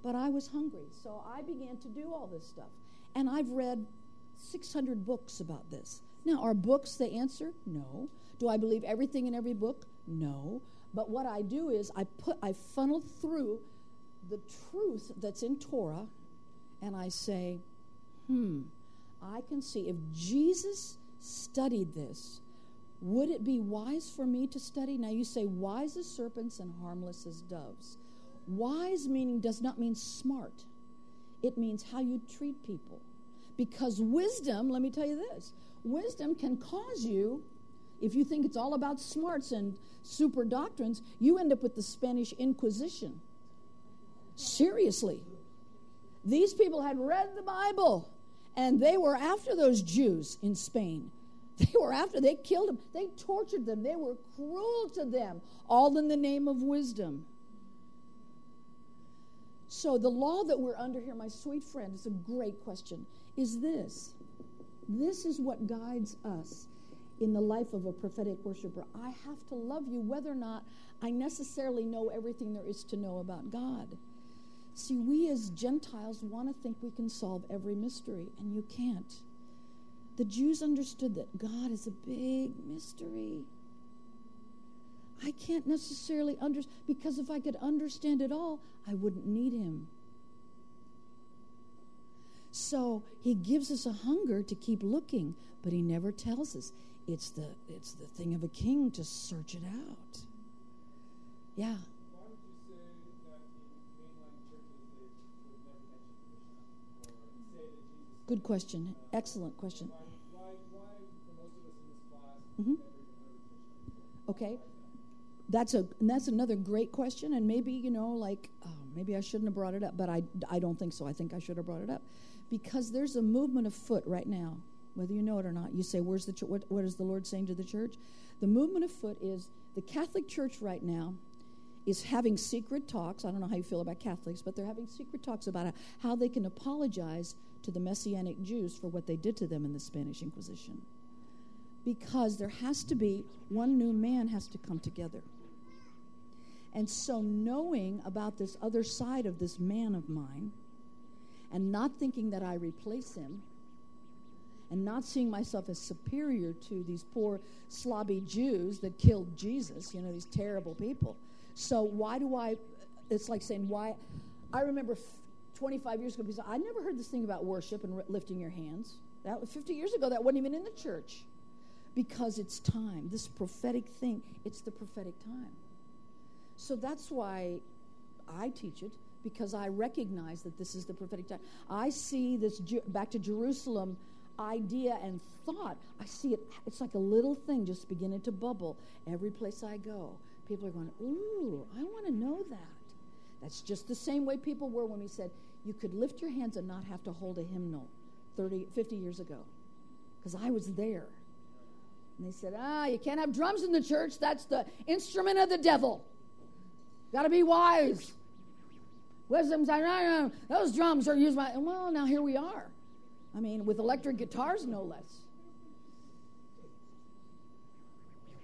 But I was hungry, so I began to do all this stuff. And I've read 600 books about this. Now, are books the answer? No. Do I believe everything in every book? No. But what I do is I put I funnel through the truth that's in Torah and I say, "Hmm, I can see if Jesus studied this, would it be wise for me to study?" Now you say wise as serpents and harmless as doves. Wise meaning does not mean smart. It means how you treat people. Because wisdom, let me tell you this wisdom can cause you, if you think it's all about smarts and super doctrines, you end up with the Spanish Inquisition. Seriously. These people had read the Bible and they were after those Jews in Spain. They were after, they killed them, they tortured them, they were cruel to them, all in the name of wisdom. So, the law that we're under here, my sweet friend, is a great question. Is this? This is what guides us in the life of a prophetic worshiper. I have to love you whether or not I necessarily know everything there is to know about God. See, we as Gentiles want to think we can solve every mystery, and you can't. The Jews understood that God is a big mystery. I can't necessarily understand, because if I could understand it all, I wouldn't need him. So he gives us a hunger to keep looking, but he never tells us. It's the it's the thing of a king to search it out. Yeah. Good question. Excellent question. Mhm. before? Okay. That's a that's another great question, and maybe you know, like oh, maybe I shouldn't have brought it up, but I I don't think so. I think I should have brought it up because there's a movement afoot right now, whether you know it or not. You say, "Where's the ch- what? What is the Lord saying to the church?" The movement afoot is the Catholic Church right now is having secret talks. I don't know how you feel about Catholics, but they're having secret talks about how they can apologize to the Messianic Jews for what they did to them in the Spanish Inquisition. Because there has to be one new man has to come together. And so, knowing about this other side of this man of mine, and not thinking that I replace him, and not seeing myself as superior to these poor slobby Jews that killed Jesus, you know, these terrible people. So, why do I? It's like saying, why? I remember 25 years ago, because I never heard this thing about worship and lifting your hands. That was 50 years ago, that wasn't even in the church. because it's time. This prophetic thing, it's the prophetic time. So that's why I teach it because I recognize that this is the prophetic time. I see this back to Jerusalem idea and thought. I see it, it's like a little thing just beginning to bubble every place I go. People are going, Ooh, I want to know that. That's just the same way people were when we said you could lift your hands and not have to hold a hymnal 30, 50 years ago. Because I was there. And they said, Ah, you can't have drums in the church. That's the instrument of the devil. Got to be wise. Wisdom's, those drums are used by, well, now here we are. I mean, with electric guitars, no less.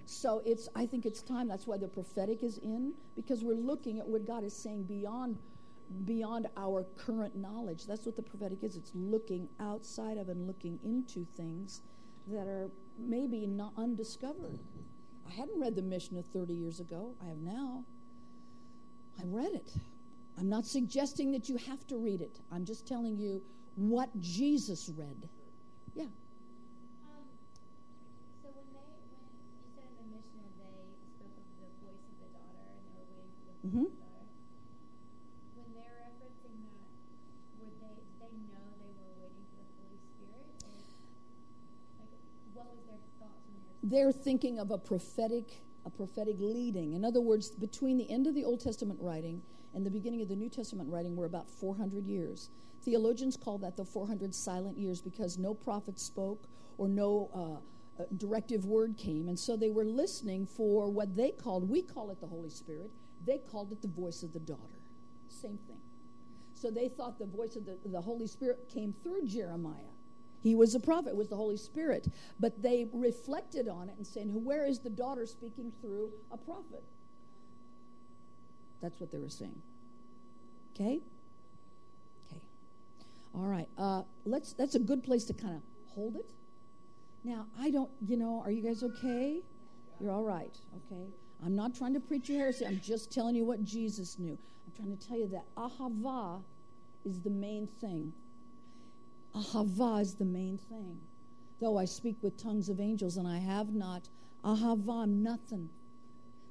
So it's, I think it's time. That's why the prophetic is in, because we're looking at what God is saying beyond, beyond our current knowledge. That's what the prophetic is. It's looking outside of and looking into things that are maybe not undiscovered. I hadn't read the Mishnah 30 years ago. I have now. I read it. I'm not suggesting that you have to read it. I'm just telling you what Jesus read. Yeah. Um, so when they, when you said in the Mishnah they spoke of the voice of the daughter and they were waiting for the voice of the daughter, when they're referencing that, were they did they know they were waiting for the Holy Spirit, or like what was their thoughts when they were? they're thinking of a prophetic a prophetic leading in other words between the end of the old testament writing and the beginning of the new testament writing were about 400 years. Theologians call that the 400 silent years because no prophet spoke or no uh, uh, directive word came and so they were listening for what they called we call it the holy spirit. They called it the voice of the daughter. Same thing. So they thought the voice of the, the holy spirit came through jeremiah. He was a prophet, was the Holy Spirit. But they reflected on it and saying, Where is the daughter speaking through a prophet? That's what they were saying. Okay? Okay. All right. Uh, let's that's a good place to kind of hold it. Now, I don't, you know, are you guys okay? You're all right. Okay. I'm not trying to preach you heresy. I'm just telling you what Jesus knew. I'm trying to tell you that ahava is the main thing. Ahava is the main thing. Though I speak with tongues of angels and I have not ahava, I'm nothing.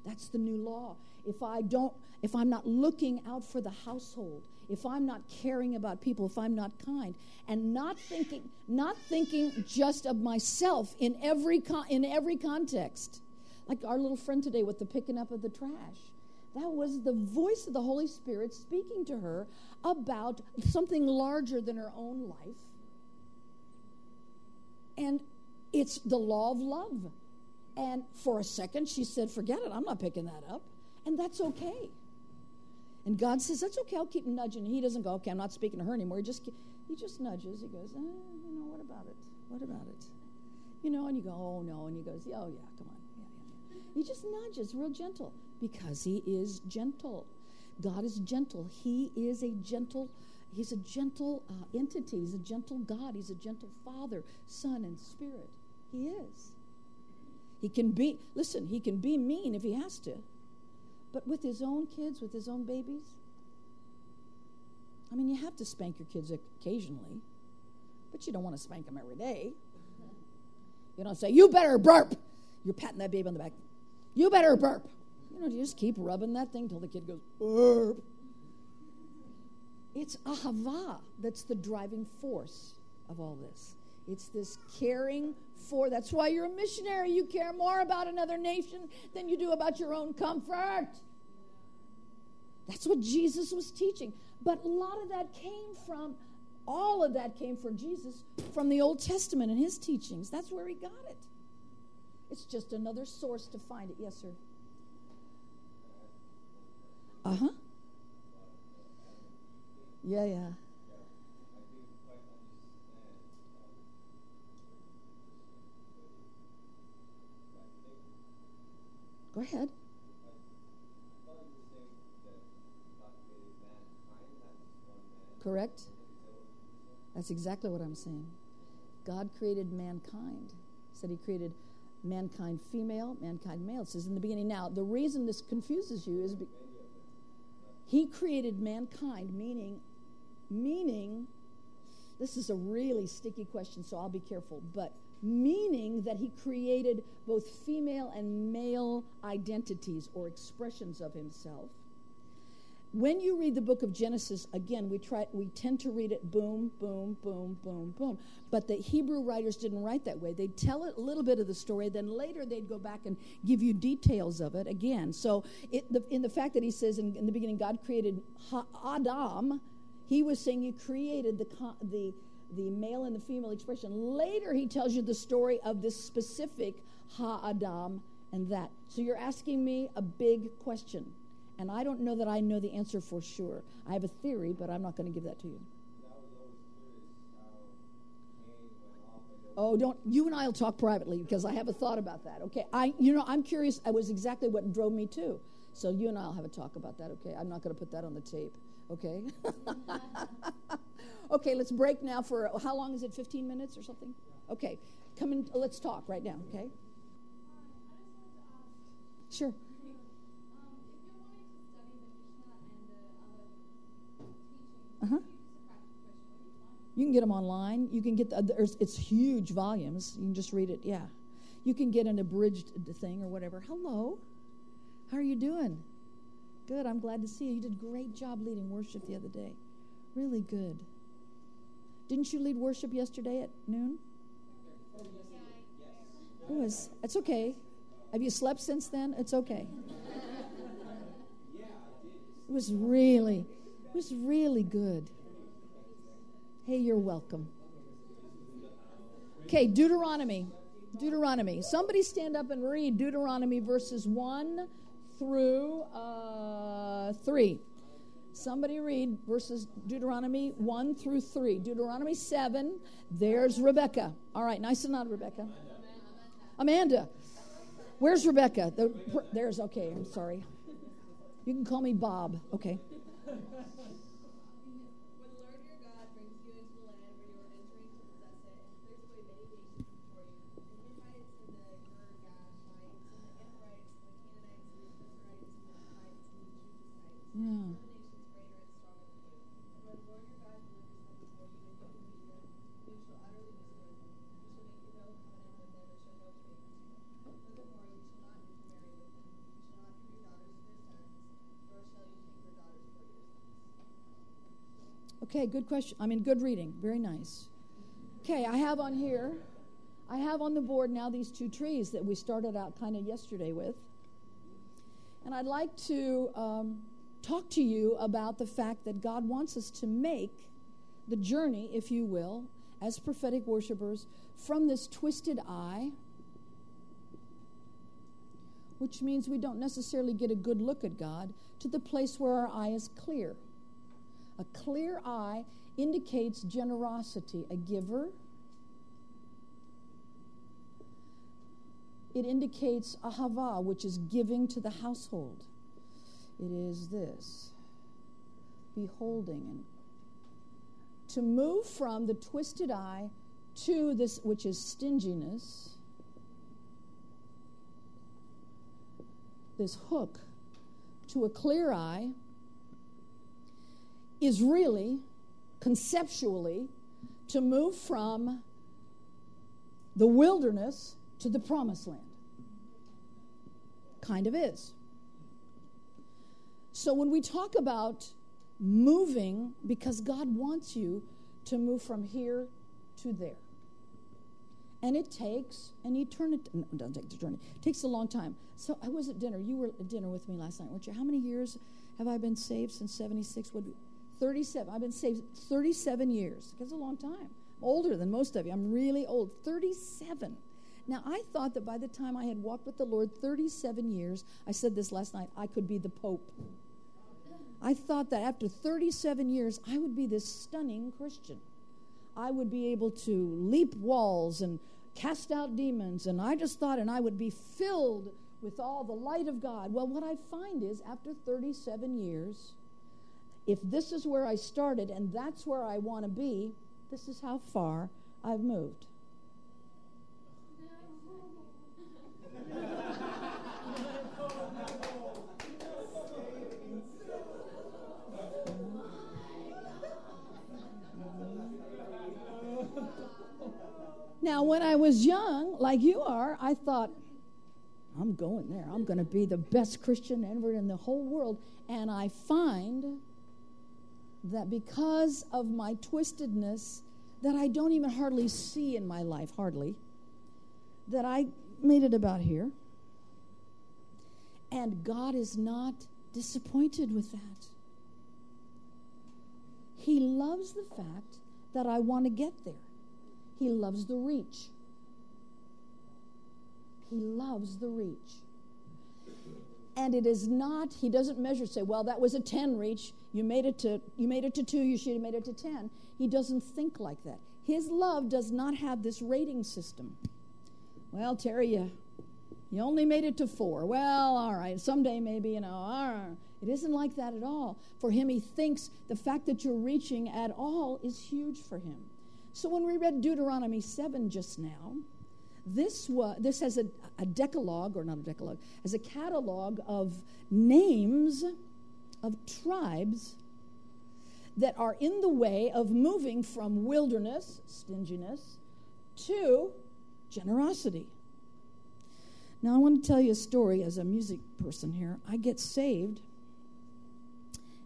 That's the new law. If I don't, if I'm not looking out for the household, if I'm not caring about people, if I'm not kind, and not thinking, not thinking just of myself in every con- in every context, like our little friend today with the picking up of the trash. That was the voice of the Holy Spirit speaking to her about something larger than her own life. And it's the law of love. And for a second, she said, Forget it, I'm not picking that up. And that's okay. And God says, That's okay, I'll keep nudging. He doesn't go, Okay, I'm not speaking to her anymore. He just, he just nudges. He goes, eh, You know, what about it? What about it? You know, and you go, Oh, no. And he goes, Oh, yeah, come on. Yeah, yeah, yeah. He just nudges, real gentle, because he is gentle. God is gentle. He is a gentle He's a gentle uh, entity. He's a gentle God. He's a gentle Father, Son, and Spirit. He is. He can be, listen, he can be mean if he has to. But with his own kids, with his own babies, I mean, you have to spank your kids occasionally, but you don't want to spank them every day. You don't say, you better burp. You're patting that baby on the back. You better burp. You know, you just keep rubbing that thing till the kid goes, burp. It's ahava that's the driving force of all this. It's this caring for. That's why you're a missionary. You care more about another nation than you do about your own comfort. That's what Jesus was teaching. But a lot of that came from, all of that came from Jesus from the Old Testament and his teachings. That's where he got it. It's just another source to find it. Yes, sir. Uh huh. Yeah, yeah. Go ahead. Correct? That's exactly what I'm saying. God created mankind. He said he created mankind female, mankind male. It says in the beginning. Now, the reason this confuses you is be- he created mankind, meaning, meaning, this is a really sticky question, so I'll be careful. But meaning that he created both female and male identities or expressions of himself. When you read the book of Genesis, again, we try we tend to read it boom, boom, boom, boom, boom. But the Hebrew writers didn't write that way. They'd tell it a little bit of the story, then later they'd go back and give you details of it again. So, it, the, in the fact that he says in, in the beginning, God created ha- Adam, he was saying he created the the the male and the female expression. Later, he tells you the story of this specific Ha Adam and that. So you're asking me a big question, and I don't know that I know the answer for sure. I have a theory, but I'm not going to give that to you. Oh, don't you and I'll talk privately because I have a thought about that. Okay, I you know I'm curious. It was exactly what drove me too. So you and I'll have a talk about that. Okay, I'm not going to put that on the tape. Okay. okay, let's break now for how long is it? 15 minutes or something? Okay, come in. Let's talk right now. Okay. Sure. Uh-huh. You can get them online. You can get the, it's huge volumes. You can just read it. Yeah, you can get an abridged thing or whatever. Hello, how are you doing? Good. I'm glad to see you. You did a great job leading worship the other day. Really good. Didn't you lead worship yesterday at noon? It was. It's okay. Have you slept since then? It's okay. It was really, it was really good. Hey, you're welcome. Okay, Deuteronomy. Deuteronomy. Somebody stand up and read Deuteronomy verses 1 through uh, 3. Somebody read verses Deuteronomy 1 through 3. Deuteronomy 7, there's Rebecca. All right, nice and loud, Rebecca. Amanda. Where's Rebecca? The, there's, okay, I'm sorry. You can call me Bob. Okay. When the Lord your God brings you into the land where you are entering to possess it, and clears away many nations before you, the Hittites and the Girgashites and the Amorites and the Canaanites and the Perizzites and the Hittites and the Jebusites, Yeah. all the nations greater and stronger than you. And when the Lord your God delivers them before you, and you can meet them, you shall utterly destroy them. You shall make no covenant with them, and shall no treaty with them. Furthermore, you shall not intermarry with them. You shall not give your daughters to their sons, nor shall you take their daughters for your sons. Okay, good question. I mean, good reading. Very nice. Okay, I have on here, I have on the board now these two trees that we started out kind of yesterday with. And I'd like to um, talk to you about the fact that God wants us to make the journey, if you will, as prophetic worshipers, from this twisted eye, which means we don't necessarily get a good look at God, to the place where our eye is clear. A clear eye indicates generosity, a giver. It indicates ahava, which is giving to the household. It is this beholding and to move from the twisted eye to this, which is stinginess, this hook, to a clear eye is really conceptually to move from the wilderness to the promised land. Kind of is. So when we talk about moving, because God wants you to move from here to there. And it takes an eternity. No, it doesn't take eternity. It takes a long time. So I was at dinner. You were at dinner with me last night, weren't you? How many years have I been saved since 76? What, 37. I've been saved 37 years. That's a long time. I'm older than most of you. I'm really old. 37. Now, I thought that by the time I had walked with the Lord 37 years, I said this last night, I could be the Pope. I thought that after 37 years, I would be this stunning Christian. I would be able to leap walls and cast out demons, and I just thought, and I would be filled with all the light of God. Well, what I find is after 37 years, if this is where I started and that's where I want to be, this is how far I've moved. Now, when I was young, like you are, I thought, I'm going there. I'm going to be the best Christian ever in the whole world. And I find that because of my twistedness, that I don't even hardly see in my life, hardly, that I made it about here. And God is not disappointed with that. He loves the fact that I want to get there. He loves the reach. He loves the reach. And it is not, he doesn't measure, say, well, that was a 10 reach. You made it to you made it to two, you should have made it to 10. He doesn't think like that. His love does not have this rating system. Well, Terry, you, you only made it to four. Well, all right, someday maybe, you know, right. It isn't like that at all. For him, he thinks the fact that you're reaching at all is huge for him. So when we read Deuteronomy 7 just now, this was this has a, a decalogue or not a decalogue as a catalog of names of tribes that are in the way of moving from wilderness stinginess to generosity. Now i want to tell you a story as a music person here. I get saved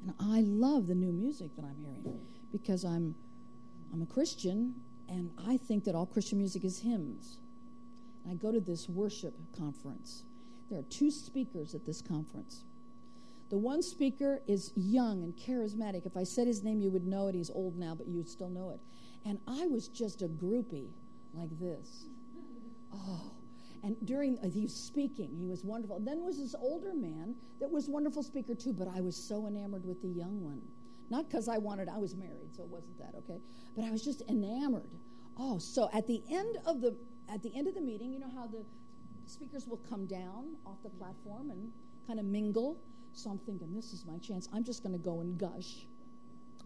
and i love the new music that i'm hearing because i'm i'm a christian and i think that all christian music is hymns I go to this worship conference. There are two speakers at this conference. The one speaker is young and charismatic. If I said his name, you would know it. He's old now, but you'd still know it. And I was just a groupie like this. Oh. And during, uh, he was speaking, he was wonderful. Then was this older man that was wonderful speaker too, but I was so enamored with the young one. Not because I wanted, I was married, so it wasn't that, okay? But I was just enamored. Oh, so at the end of the at the end of the meeting, you know how the speakers will come down off the platform and kind of mingle. So I'm thinking, this is my chance. I'm just going to go and gush.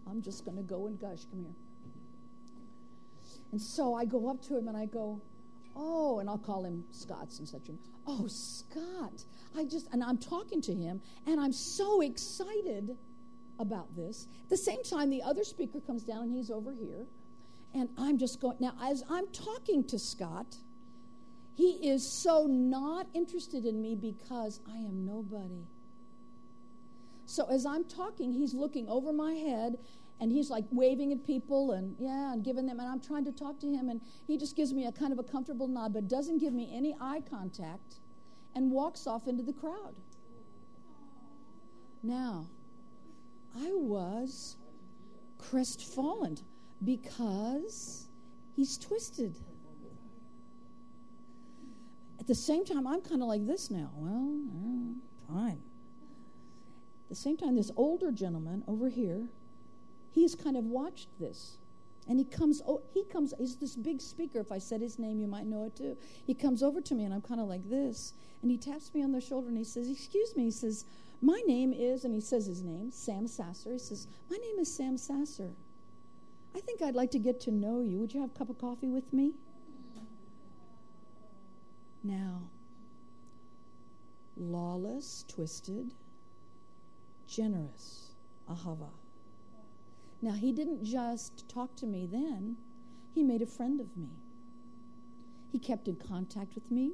I'm just going to go and gush. Come here. And so I go up to him and I go, oh, and I'll call him Scott's and such. Oh, Scott. I just, and I'm talking to him and I'm so excited about this. At the same time, the other speaker comes down and he's over here. And I'm just going, now, as I'm talking to Scott, he is so not interested in me because I am nobody. So as I'm talking, he's looking over my head and he's like waving at people and yeah, and giving them, and I'm trying to talk to him, and he just gives me a kind of a comfortable nod, but doesn't give me any eye contact and walks off into the crowd. Now, I was crestfallen because he's twisted. At the same time, I'm kind of like this now. Well, fine. At the same time, this older gentleman over here, he's kind of watched this. And he comes, oh, he comes, he's this big speaker. If I said his name, you might know it too. He comes over to me, and I'm kind of like this. And he taps me on the shoulder, and he says, Excuse me. He says, My name is, and he says his name, Sam Sasser. He says, My name is Sam Sasser. I think I'd like to get to know you. Would you have a cup of coffee with me? Now, lawless, twisted, generous, ahava. Now, he didn't just talk to me then, he made a friend of me. He kept in contact with me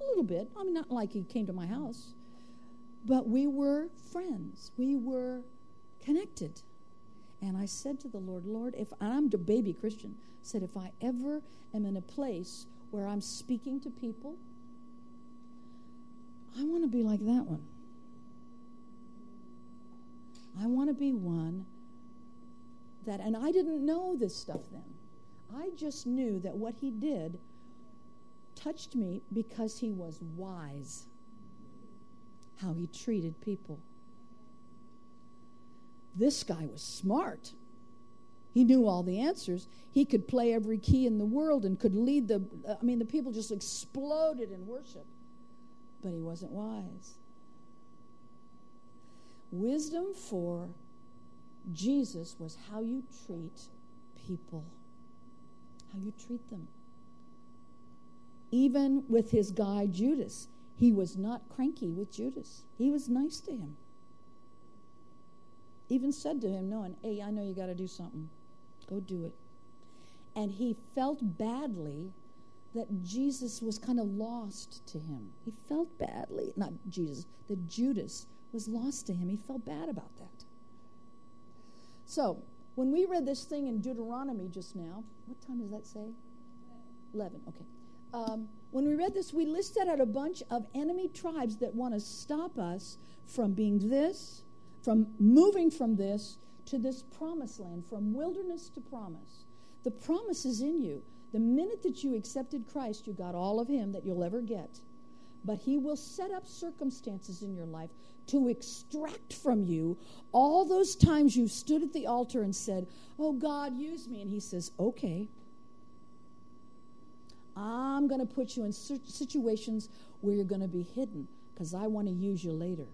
a little bit. I mean, not like he came to my house, but we were friends. We were connected. And I said to the Lord, Lord, if I'm a baby Christian, said, if I ever am in a place where I'm speaking to people, I want to be like that one. I want to be one that, and I didn't know this stuff then. I just knew that what he did touched me because he was wise, how he treated people. This guy was smart. He knew all the answers. He could play every key in the world and could lead the. I mean, the people just exploded in worship. But he wasn't wise. Wisdom for Jesus was how you treat people, how you treat them. Even with his guy Judas, he was not cranky with Judas, he was nice to him even said to him, knowing, hey, I know you got to do something. Go do it. and he felt badly that Jesus was kind of lost to him. He felt badly, not Jesus, that Judas was lost to him. He felt bad about that. So, when we read this thing in Deuteronomy just now, what time does that say? 11, okay. Um, when we read this, we listed out a bunch of enemy tribes that want to stop us from being this, from moving from this to this promised land, from wilderness to promise. The promise is in you. The minute that you accepted Christ, you got all of Him that you'll ever get. But He will set up circumstances in your life to extract from you all those times you've stood at the altar and said, Oh, God, use me. And He says, Okay. I'm going to put you in situations where you're going to be hidden because I want to use you later.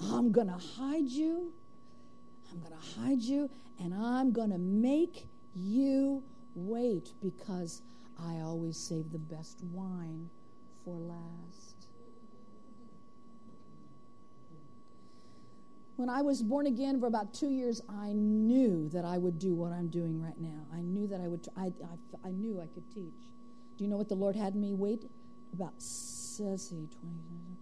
I'm going to hide you I'm going to hide you and I'm going to make you wait because I always save the best wine for last. When I was born again for about two years, I knew that I would do what I'm doing right now. I knew that I would, I, I, I knew I could teach. Do you know what the Lord had me wait? About, says he, 20, about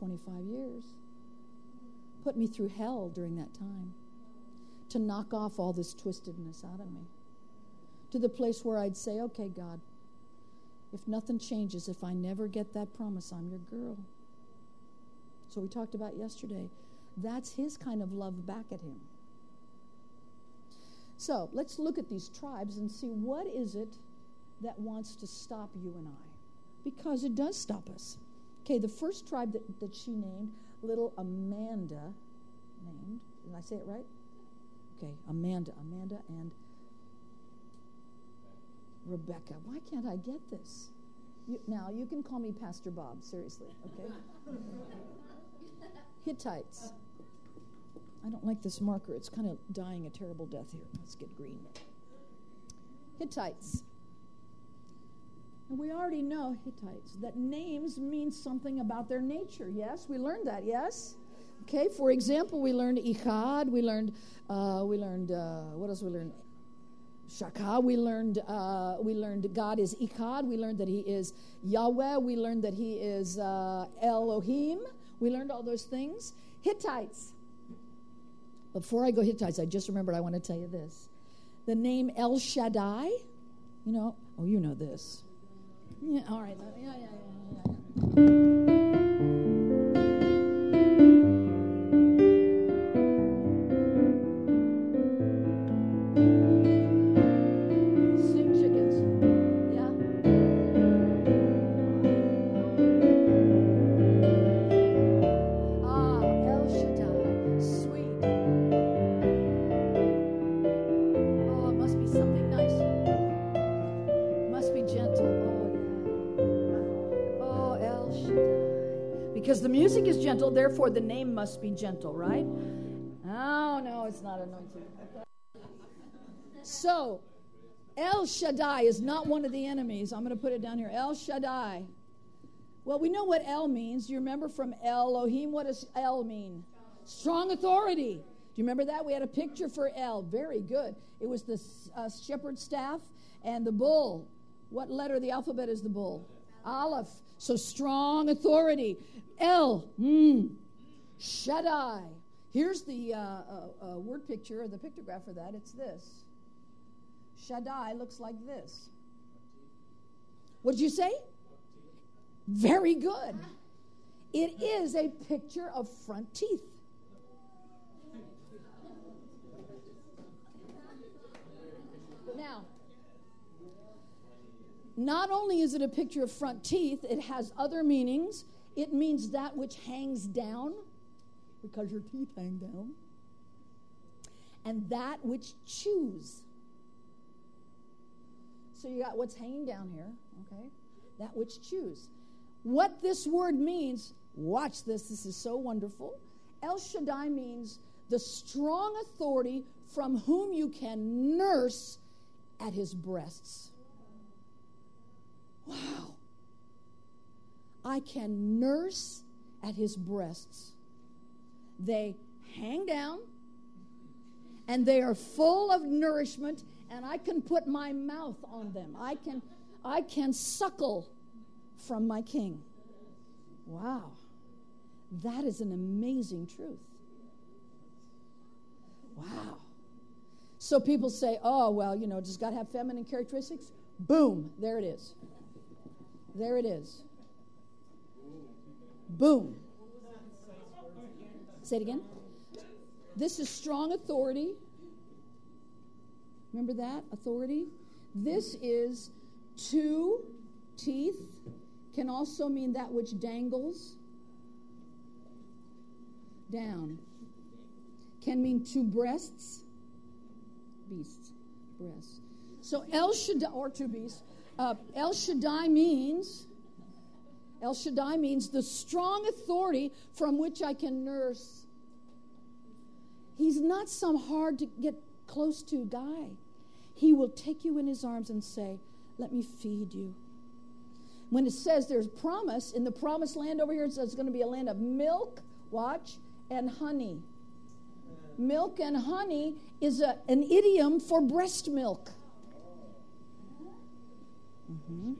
25 years put me through hell during that time to knock off all this twistedness out of me. To the place where I'd say, okay, God, if nothing changes, if I never get that promise, I'm your girl. So we talked about yesterday. That's his kind of love back at him. So let's look at these tribes and see what is it that wants to stop you and I. Because it does stop us. Okay, the first tribe that, that she named little Amanda named. Did I say it right? Okay, Amanda, Amanda and Rebecca. Why can't I get this? You, now, you can call me Pastor Bob, seriously, okay? Hittites. I don't like this marker. It's kind of dying a terrible death here. Let's get green. Hittites. And we already know Hittites that names mean something about their nature. Yes, we learned that. Yes. Okay. For example, we learned Echad. We learned. Uh, we learned. Uh, what else? We learned. Shaka. We learned. Uh, we learned God is Echad. We learned that He is Yahweh. We learned that He is uh, Elohim. We learned all those things. Hittites. Before I go Hittites, I just remembered I want to tell you this. The name El Shaddai. You know. Oh, you know this. Yeah, all right. Yeah, yeah, yeah, yeah. Therefore the name must be gentle, right? Oh, no, it's not anointed. So, El Shaddai is not one of the enemies. I'm going to put it down here. El Shaddai. Well, we know what El means. You remember from Elohim? What does El mean? Strong authority. Do you remember that? We had a picture for El. Very good. It was the uh, shepherd's staff and the bull. What letter of the alphabet is the bull? Aleph. So strong authority. El, mm, Shaddai. Here's the uh, uh, uh, word picture or the pictograph for that. It's this. Shaddai looks like this. What did you say? Very good. It is a picture of front teeth. Now, not only is it a picture of front teeth, it has other meanings. It means that which hangs down, because your teeth hang down, and that which chews. So you got what's hanging down here, okay? That which chews. What this word means, watch this, this is so wonderful. El Shaddai means the strong authority from whom you can nurse at his breasts. Wow. I can nurse at his breasts. They hang down and they are full of nourishment and I can put my mouth on them. I can I can suckle from my king. Wow. That is an amazing truth. Wow. So people say, oh, well, you know, does God have feminine characteristics? Boom, there it is. There it is. Boom. Say it again. This is strong authority. Remember that? Authority. This is two teeth, can also mean that which dangles down. Can mean two breasts, beasts, breasts. So El Shaddai, or two beasts, uh, El Shaddai means, El Shaddai means the strong authority from which I can nurse. He's not some hard to get close to guy. He will take you in his arms and say, Let me feed you. When it says there's promise, in the promised land over here, it says it's going to be a land of milk, watch, and honey. Milk and honey is a, an idiom for breast milk. Mm-hmm.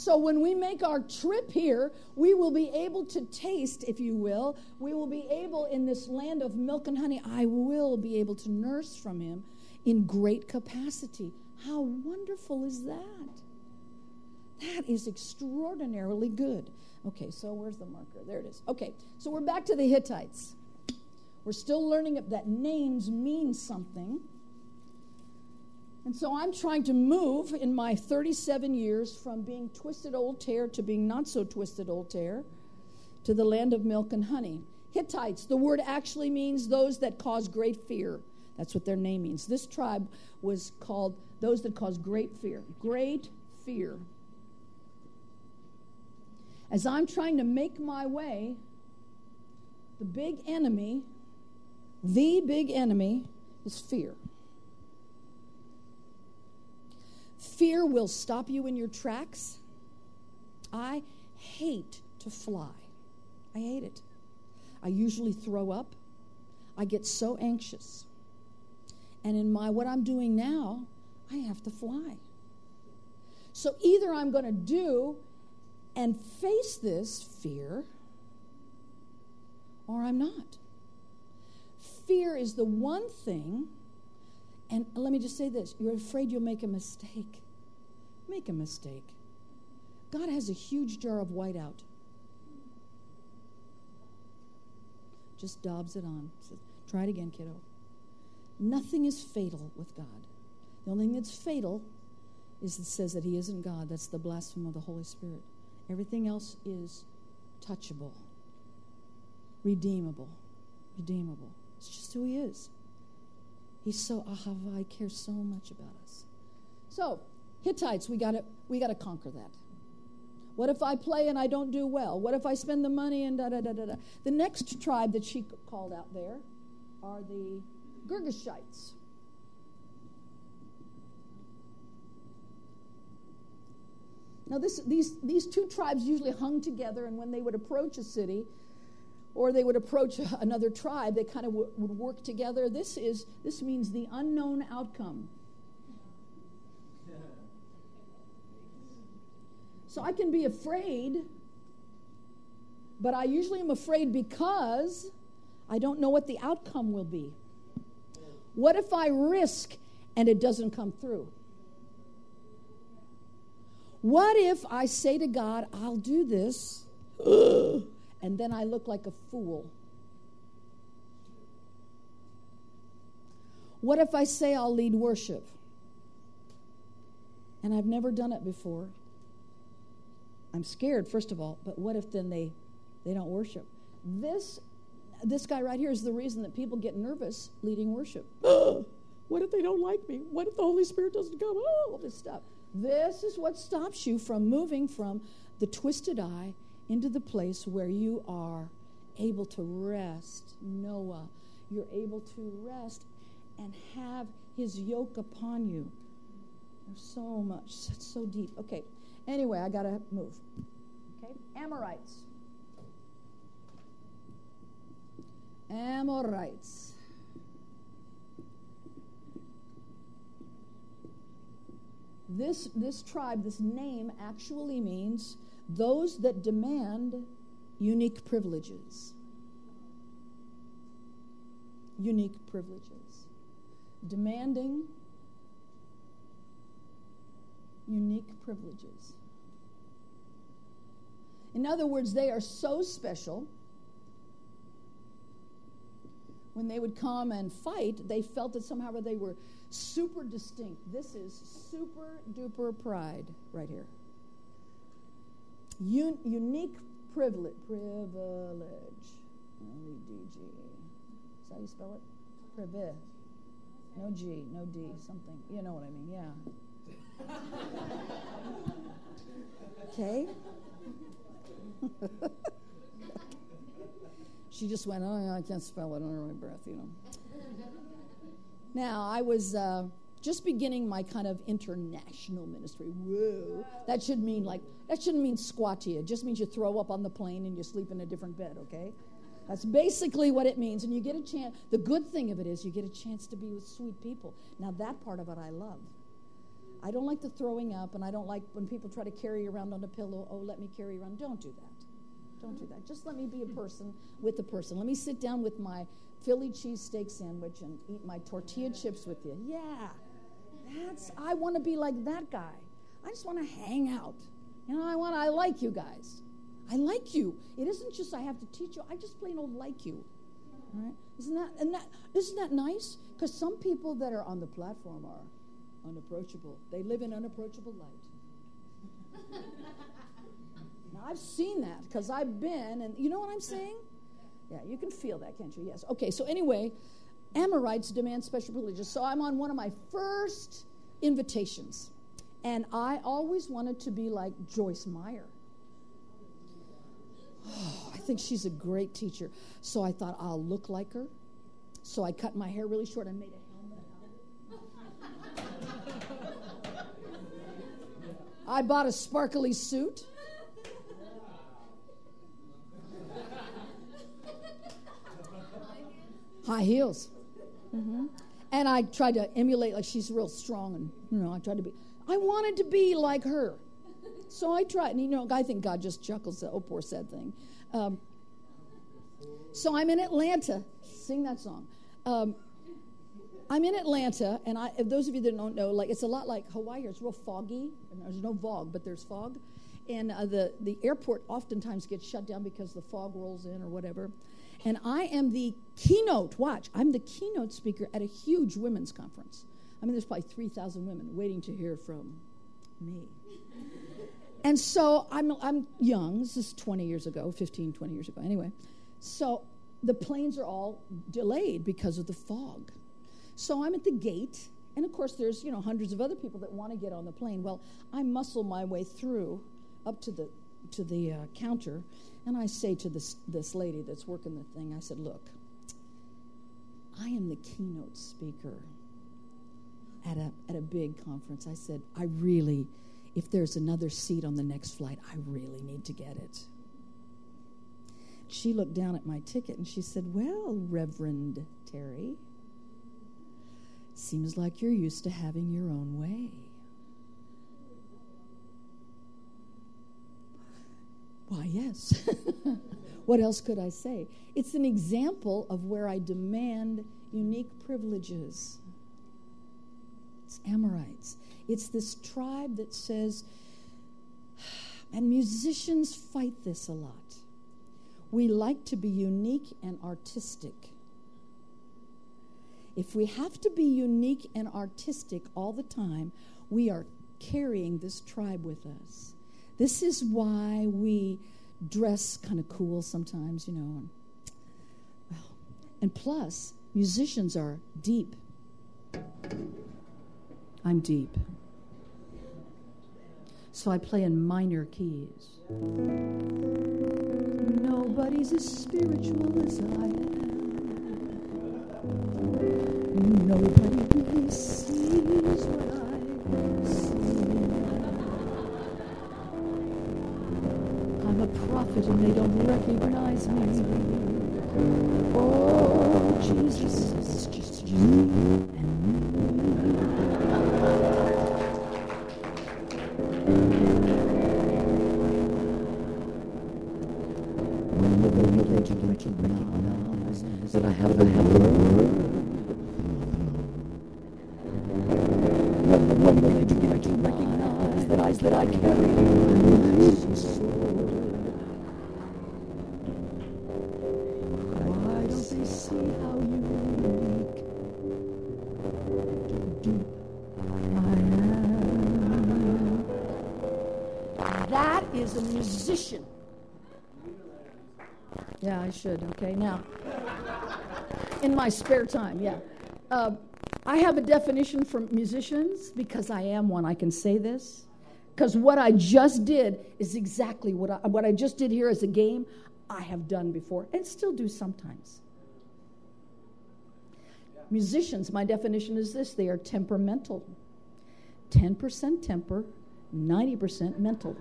So when we make our trip here, we will be able to taste, if you will, we will be able in this land of milk and honey, I will be able to nurse from him in great capacity. How wonderful is that? That is extraordinarily good. Okay, so where's the marker? There it is. Okay, so we're back to the Hittites. We're still learning that names mean something. And so I'm trying to move in my 37 years from being twisted old tear to being not so twisted old tear to the land of milk and honey. Hittites, the word actually means those that cause great fear. That's what their name means. This tribe was called those that cause great fear. Great fear. As I'm trying to make my way, the big enemy, the big enemy, is fear. Fear will stop you in your tracks. I hate to fly. I hate it. I usually throw up. I get so anxious. And in my what I'm doing now, I have to fly. So either I'm going to do and face this fear or I'm not. Fear is the one thing and let me just say this you're afraid you'll make a mistake. Make a mistake. God has a huge jar of whiteout. Just daubs it on. Says, Try it again, kiddo. Nothing is fatal with God. The only thing that's fatal is it says that He isn't God. That's the blasphemy of the Holy Spirit. Everything else is touchable, redeemable, redeemable. It's just who He is. He's so ahava. He cares so much about us. So Hittites, we got to we got to conquer that. What if I play and I don't do well? What if I spend the money and da da da da da? The next tribe that she called out there are the Girgashites. Now, this, these, these two tribes usually hung together, and when they would approach a city or they would approach another tribe, they kind of w- would work together. This, is, this means the unknown outcome. So I can be afraid, but I usually am afraid because I don't know what the outcome will be. What if I risk and it doesn't come through? What if I say to God, I'll do this, and then I look like a fool? What if I say I'll lead worship? And I've never done it before. I'm scared, first of all, but what if then they, they don't worship? This, this guy right here is the reason that people get nervous leading worship. what if they don't like me? What if the Holy Spirit doesn't come? Oh, all this stuff. This is what stops you from moving from the twisted eye into the place where you are able to rest. Noah, you're able to rest and have his yoke upon you. There's so much, it's so deep. Okay, anyway, I got to move. Okay, Amorites. Amorites. This, this tribe, this name actually means those that demand unique privileges. Unique privileges. Demanding unique privileges. In other words, they are so special. When they would come and fight, they felt that somehow they were super distinct. This is super duper pride right here. Un- unique privilege. Privilege. L-E-D-G. Is that how you spell it? Privilege. No G, no D, something. You know what I mean, yeah. Okay? she just went, oh, I can't spell it under my breath, you know. Now, I was uh, just beginning my kind of international ministry. Whoa. That should mean like, that shouldn't mean squat to you. It just means you throw up on the plane and you sleep in a different bed, okay? That's basically what it means. And you get a chance, the good thing of it is you get a chance to be with sweet people. Now, that part of it I love. I don't like the throwing up, and I don't like when people try to carry around on a pillow. Oh, let me carry around. Don't do that. Don't do that. Just let me be a person with a person. Let me sit down with my Philly cheesesteak sandwich and eat my tortilla chips with you. Yeah, that's. I want to be like that guy. I just want to hang out. You know, I want. I like you guys. I like you. It isn't just I have to teach you. I just plain old like you. Right? Isn't that and that isn't that nice? Because some people that are on the platform are unapproachable. They live in unapproachable light. now I've seen that because I've been, and you know what I'm saying? Yeah, you can feel that, can't you? Yes. Okay. So anyway, Amorites demand special privileges. So I'm on one of my first invitations, and I always wanted to be like Joyce Meyer. Oh, I think she's a great teacher. So I thought I'll look like her. So I cut my hair really short and made a helmet out of it. I bought a sparkly suit. High heels. Mm-hmm. And I tried to emulate, like she's real strong, and you know, I tried to be. I wanted to be like her. So I tried, and you know, I think God just chuckles at oh poor sad thing. Um, so I'm in Atlanta. Sing that song. Um, I'm in Atlanta, and I, those of you that don't know, like it's a lot like Hawaii. It's real foggy, and there's no fog, but there's fog, and uh, the the airport oftentimes gets shut down because the fog rolls in or whatever. And I am the keynote. Watch, I'm the keynote speaker at a huge women's conference. I mean, there's probably 3,000 women waiting to hear from me. And so I'm, I'm young. This is 20 years ago, 15, 20 years ago. Anyway, so the planes are all delayed because of the fog. So I'm at the gate, and of course, there's you know hundreds of other people that want to get on the plane. Well, I muscle my way through up to the to the uh, counter, and I say to this this lady that's working the thing, I said, "Look, I am the keynote speaker at a at a big conference." I said, "I really." if there's another seat on the next flight, I really need to get it. She looked down at my ticket and she said, Well, Reverend Terry, seems like you're used to having your own way. Why, yes. what else could I say? It's an example of where I demand unique privileges. It's Amorites. It's this tribe that says, and musicians fight this a lot. We like to be unique and artistic. If we have to be unique and artistic all the time, we are carrying this tribe with us. This is why we dress kind of cool sometimes, you know. And, well, and plus, musicians are deep. I'm deep. So I play in minor keys. Nobody's as spiritual as I am. Nobody really sees what I see. Prophet and they don't recognize me. Oh, Jesus, just you and Is a musician. Yeah, I should. Okay, now, in my spare time, yeah. Uh, I have a definition for musicians because I am one. I can say this. Because what I just did is exactly what I, what I just did here as a game, I have done before and still do sometimes. Musicians, my definition is this they are temperamental 10% temper, 90% mental.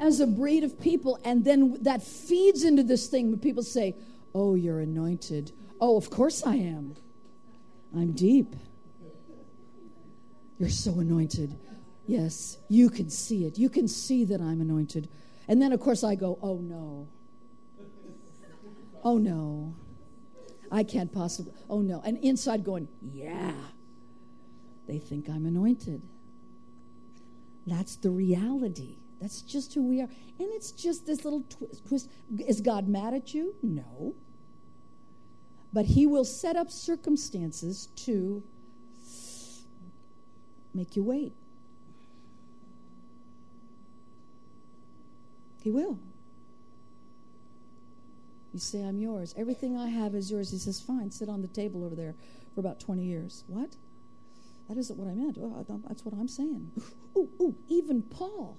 As a breed of people, and then that feeds into this thing when people say, Oh, you're anointed. Oh, of course I am. I'm deep. You're so anointed. Yes, you can see it. You can see that I'm anointed. And then, of course, I go, Oh, no. Oh, no. I can't possibly. Oh, no. And inside going, Yeah. They think I'm anointed. That's the reality. That's just who we are. And it's just this little twist. twist. Is God mad at you? No. But He will set up circumstances to make you wait. He will. You say, I'm yours. Everything I have is yours. He says, Fine, sit on the table over there for about 20 years. What? That isn't what I meant. Oh, thought- that's what I'm saying. Ooh, ooh, even Paul,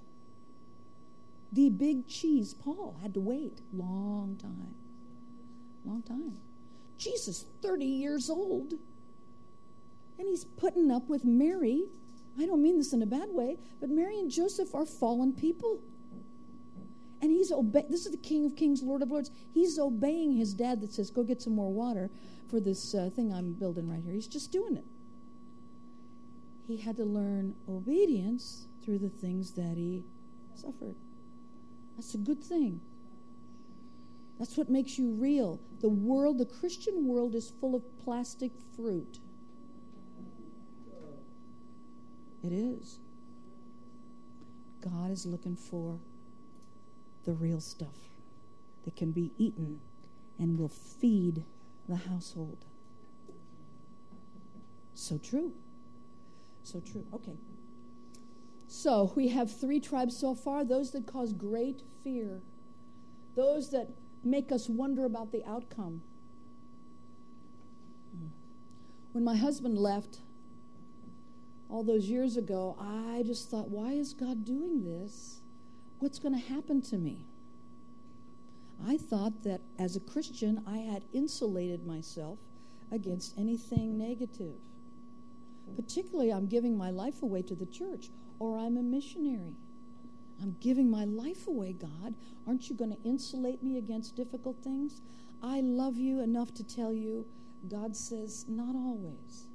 the big cheese, Paul, had to wait long time. Long time. Jesus, 30 years old, and he's putting up with Mary. I don't mean this in a bad way, but Mary and Joseph are fallen people. And he's obeying, This is the King of Kings, Lord of Lords. He's obeying his dad that says, "Go get some more water for this uh, thing I'm building right here." He's just doing it. He had to learn obedience through the things that he suffered. That's a good thing. That's what makes you real. The world, the Christian world, is full of plastic fruit. It is. God is looking for the real stuff that can be eaten and will feed the household. So true. So true. Okay. So we have three tribes so far those that cause great fear, those that make us wonder about the outcome. When my husband left all those years ago, I just thought, why is God doing this? What's going to happen to me? I thought that as a Christian, I had insulated myself against anything negative. Particularly, I'm giving my life away to the church, or I'm a missionary. I'm giving my life away, God. Aren't you going to insulate me against difficult things? I love you enough to tell you, God says, not always.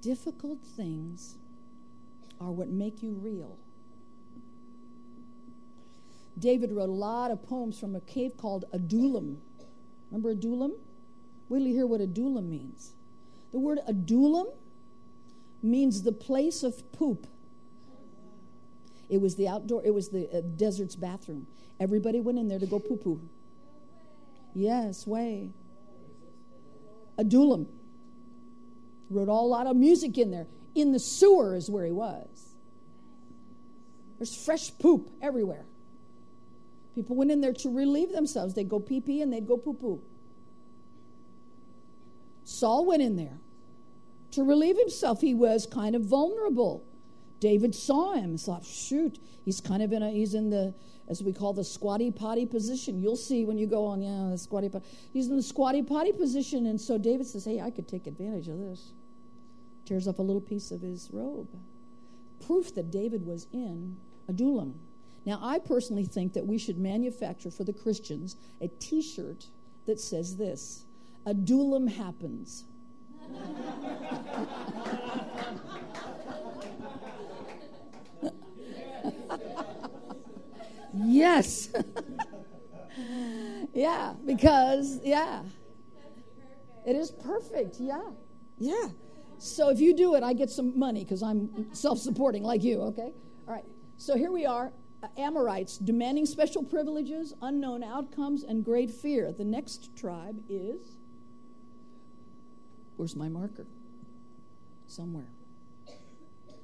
Difficult things are what make you real. David wrote a lot of poems from a cave called Adullam. Remember Adullam? Wait till you hear what Adullam means. The word Adullam means the place of poop. It was the outdoor, it was the uh, desert's bathroom. Everybody went in there to go poo poo. Yes, way. Adullam. Wrote a lot of music in there. In the sewer is where he was. There's fresh poop everywhere. People went in there to relieve themselves. They'd go pee pee and they'd go poo poo. Saul went in there to relieve himself. He was kind of vulnerable. David saw him and thought, shoot, he's kind of in a, he's in the, as we call the squatty potty position. You'll see when you go on, yeah, the squatty potty. He's in the squatty potty position. And so David says, hey, I could take advantage of this. tears off a little piece of his robe. Proof that David was in a Adullam. Now, I personally think that we should manufacture for the Christians a t shirt that says this a Adullam happens. yes. yeah, because, yeah. It is perfect. Yeah. Yeah. So if you do it, I get some money because I'm self supporting like you, okay? All right. So here we are uh, Amorites demanding special privileges, unknown outcomes, and great fear. The next tribe is. Where's my marker? Somewhere.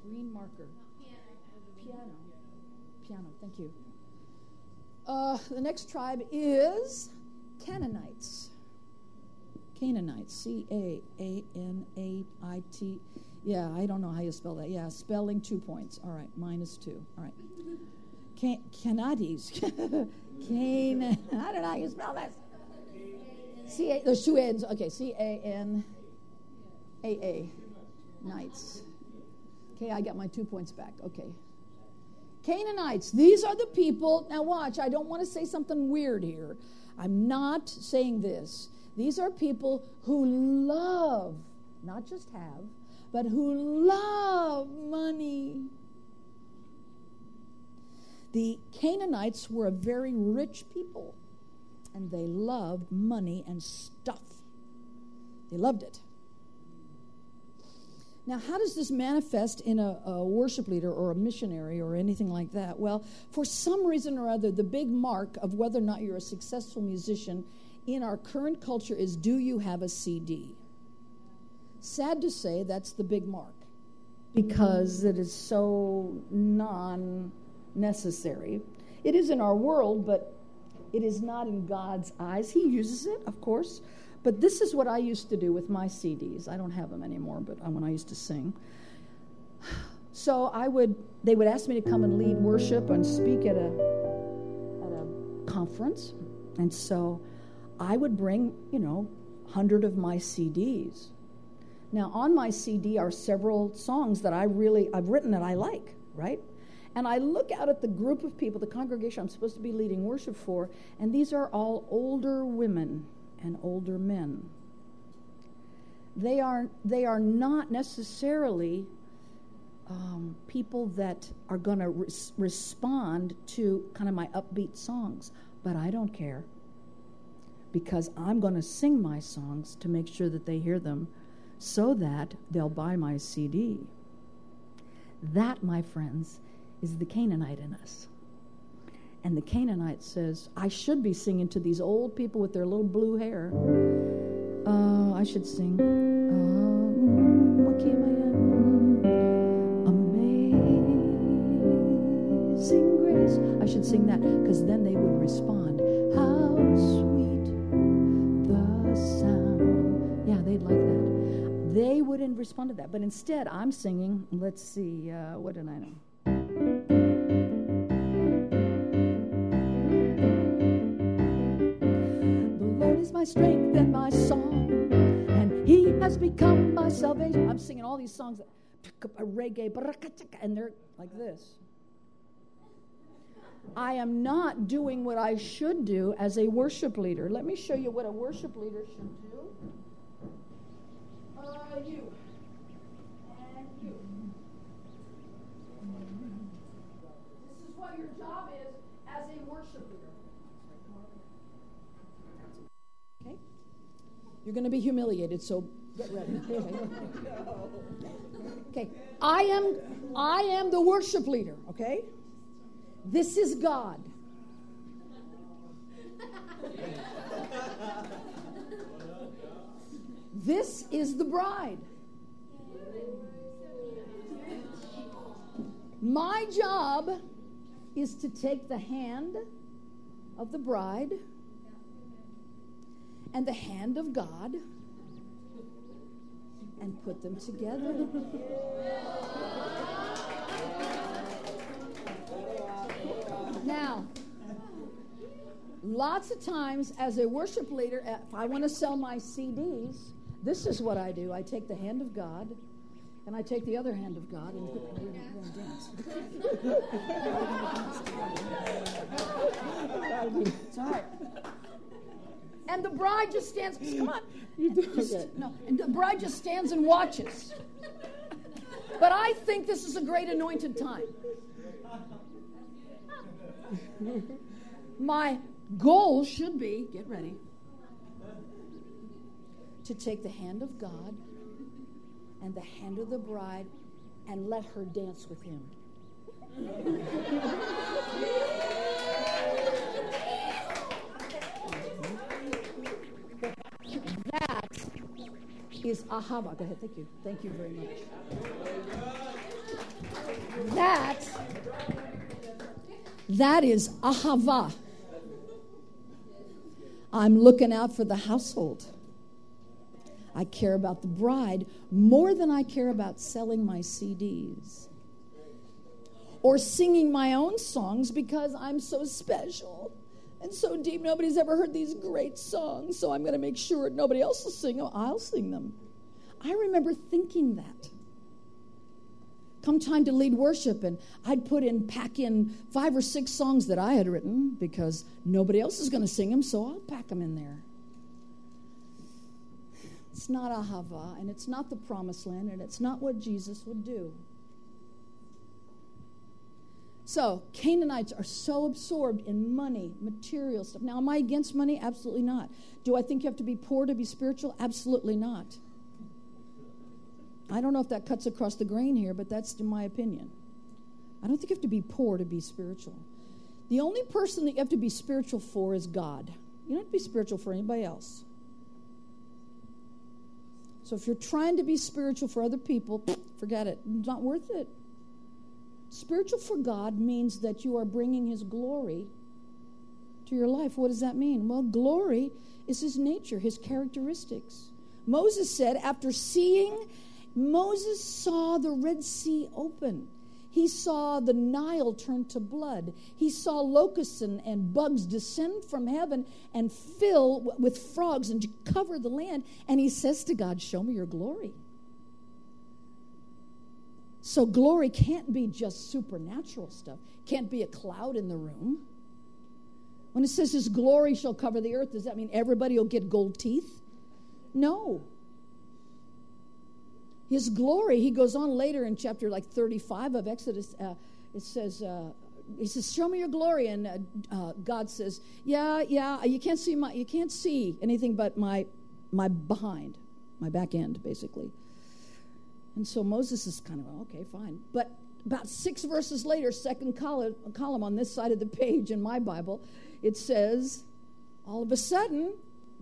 Green marker. Piano. Piano, thank you. Uh, the next tribe is Canaanites. Canaanites. C A A N A I T. Yeah, I don't know how you spell that. Yeah, spelling two points. All right, minus two. All right. Can- Canaanites. Can- I don't know how you spell that. C A. There's two N's. Okay, C A N A A. Nights. Okay, I got my two points back. Okay. Canaanites, these are the people. Now, watch, I don't want to say something weird here. I'm not saying this. These are people who love, not just have, but who love money. The Canaanites were a very rich people, and they loved money and stuff. They loved it. Now, how does this manifest in a, a, worship leader or a missionary or anything like that? Well, for some reason or other, the big mark of whether or not you're a successful musician in our current culture is do you have a CD? Sad to say, that's the big mark because it is so non necessary. It is in our world, but it is not in God's eyes. He uses it, of course. But this is what I used to do with my CDs. I don't have them anymore, but uh, when I used to sing. So I would, they would ask me to come and lead worship and speak at a, at a conference. And so I would bring, you know, 100 of my CDs. Now, on my CD are several songs that I really, I've written that I like, right? And I look out at the group of people, the congregation I'm supposed to be leading worship for, and these are all older women and older men. They are, they are not necessarily um, people that are going to res- respond to kind of my upbeat songs, but I don't care because I'm going to sing my songs to make sure that they hear them so that they'll buy my CD. That, my friends, is the Canaanite in us. And the Canaanite says, I should be singing to these old people with their little blue hair. Uh, I should sing. Um, Amazing grace. I should sing that because then they would respond. How sweet the sound. Yeah, they'd like that. They wouldn't respond to that. But instead, I'm singing, let's see, uh, what did I know? My strength and my song, and He has become my salvation. I'm singing all these songs, that reggae, and they're like this. I am not doing what I should do as a worship leader. Let me show you what a worship leader should do. Uh, you. And you. This is what your job is as a worship leader. Okay? You're going to be humiliated, so get ready. okay. I am I am the worship leader, okay? This is God. This is the bride. My job is to take the hand of the bride and the hand of God and put them together. Now, lots of times as a worship leader, uh, if I want to sell my CDs, this is what I do. I take the hand of God And I take the other hand of God and put we're gonna dance. it's all right. And the bride just stands. Come on. Just- no, and the bride just stands and watches. But I think this is a great anointed time. My goal should be get ready to take the hand of God and the hand of the bride and let her dance with him. is ahava. Go ahead. Thank you. Thank you very much. That that is ahava. I'm looking out for the household. I care about the bride more than I care about selling my CDs or singing my own songs because I'm so special and so deep. Nobody's ever heard these great songs, so I'm going to make sure nobody else will sing them. I'll sing them. I remember thinking that. Come time to lead worship, and I'd put in, pack in five or six songs that I had written because nobody else is going to sing them, so I'll pack them in there. It's not Ahava, and it's not the promised land, and it's not what Jesus would do. So, Canaanites are so absorbed in money, material stuff. Now, am I against money? Absolutely not. Do I think you have to be poor to be spiritual? Absolutely not. I don't know if that cuts across the grain here, but that's my opinion. I don't think you have to be poor to be spiritual. The only person that you have to be spiritual for is God. You don't have to be spiritual for anybody else. So if you're trying to be spiritual for other people, forget it. It's not worth it. Spiritual for God means that you are bringing His glory to your life. What does that mean? Well, glory is His nature, His characteristics. Moses said, after seeing, Moses saw the Red Sea open. He saw the Nile turn to blood. He saw locusts and, and bugs descend from heaven and fill with frogs and cover the land. And he says to God, Show me your glory. So glory can't be just supernatural stuff, can't be a cloud in the room. When it says his glory shall cover the earth, does that mean everybody will get gold teeth? No. His glory, he goes on later in chapter like 35 of Exodus, uh, it says, uh, he says, "Show me your glory," and uh, uh, God says, "Yeah, yeah, you can't see my, you can't see anything but my, my behind, my back end, basically." And so Moses is kind of okay, fine. But about six verses later, second column, column on this side of the page in my Bible, it says, all of a sudden,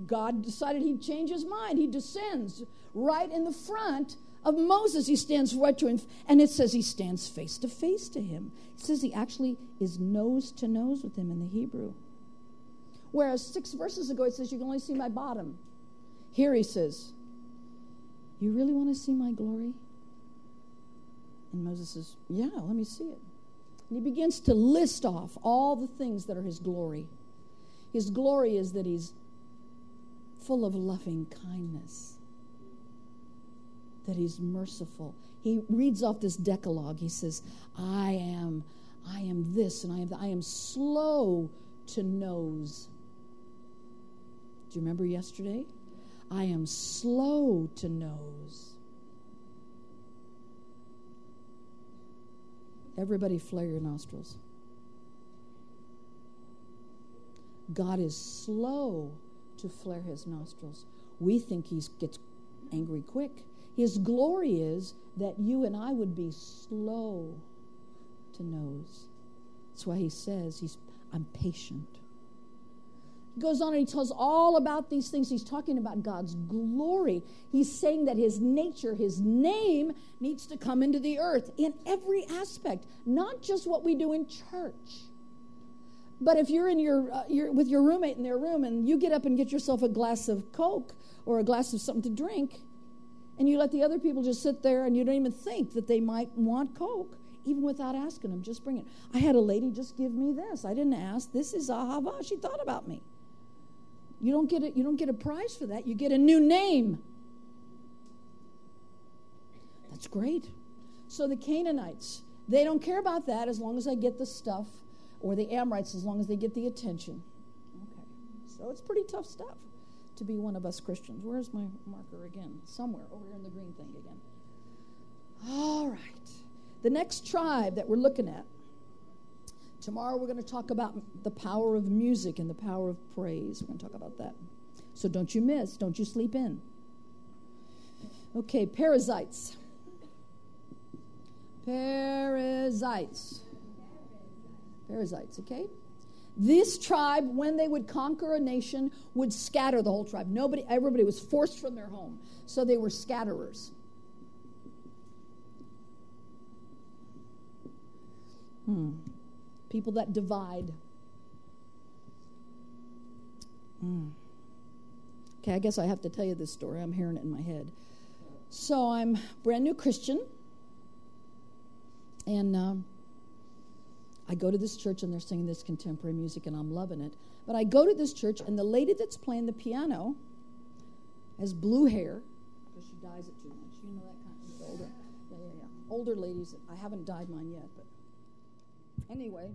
God decided he'd change his mind. He descends right in the front of Moses. He stands right to him, and it says he stands face to face to him. It says he actually is nose to nose with him in the Hebrew. Whereas six verses ago, it says you can only see my bottom. Here he says, You really want to see my glory? And Moses says, Yeah, let me see it. And he begins to list off all the things that are his glory. His glory is that he's full of loving kindness, that he's merciful. He reads off this decalogue. He says, I am, I am this, and I am. I am slow to nose. Do you remember yesterday? I am slow to nose. Everybody, flare your nostrils. God is slow to flare his nostrils. We think he gets angry quick. His glory is that you and I would be slow to nose. That's why he says he's I'm patient. He goes on and he tells all about these things. He's talking about God's glory. He's saying that his nature, his name needs to come into the earth in every aspect, not just what we do in church. But if you're in your, uh, you're with your roommate in their room and you get up and get yourself a glass of Coke or a glass of something to drink, and you let the other people just sit there and you don't even think that they might want Coke, even without asking them, just bring it. I had a lady just give me this. I didn't ask. This is Ahava. She thought about me. You don't get it. You don't get a prize for that. You get a new name. That's great. So the Canaanites, they don't care about that as long as I get the stuff, or the Amorites as long as they get the attention. Okay. So it's pretty tough stuff to be one of us Christians. Where's my marker again? Somewhere over here in the green thing again. All right. The next tribe that we're looking at. Tomorrow we're going to talk about the power of music and the power of praise. We're going to talk about that. So don't you miss, don't you sleep in. Okay, parasites. Parasites. Perizzites, okay? This tribe, when they would conquer a nation, would scatter the whole tribe. Nobody, everybody was forced from their home. So they were scatterers. Hmm. People that divide. Hmm. Okay, I guess I have to tell you this story. I'm hearing it in my head. So I'm brand new Christian, and um, I go to this church and they're singing this contemporary music, and I'm loving it. But I go to this church, and the lady that's playing the piano has blue hair because she dyes it too much. You know that kind of older, yeah, yeah, yeah. Older ladies. I haven't dyed mine yet, but anyway.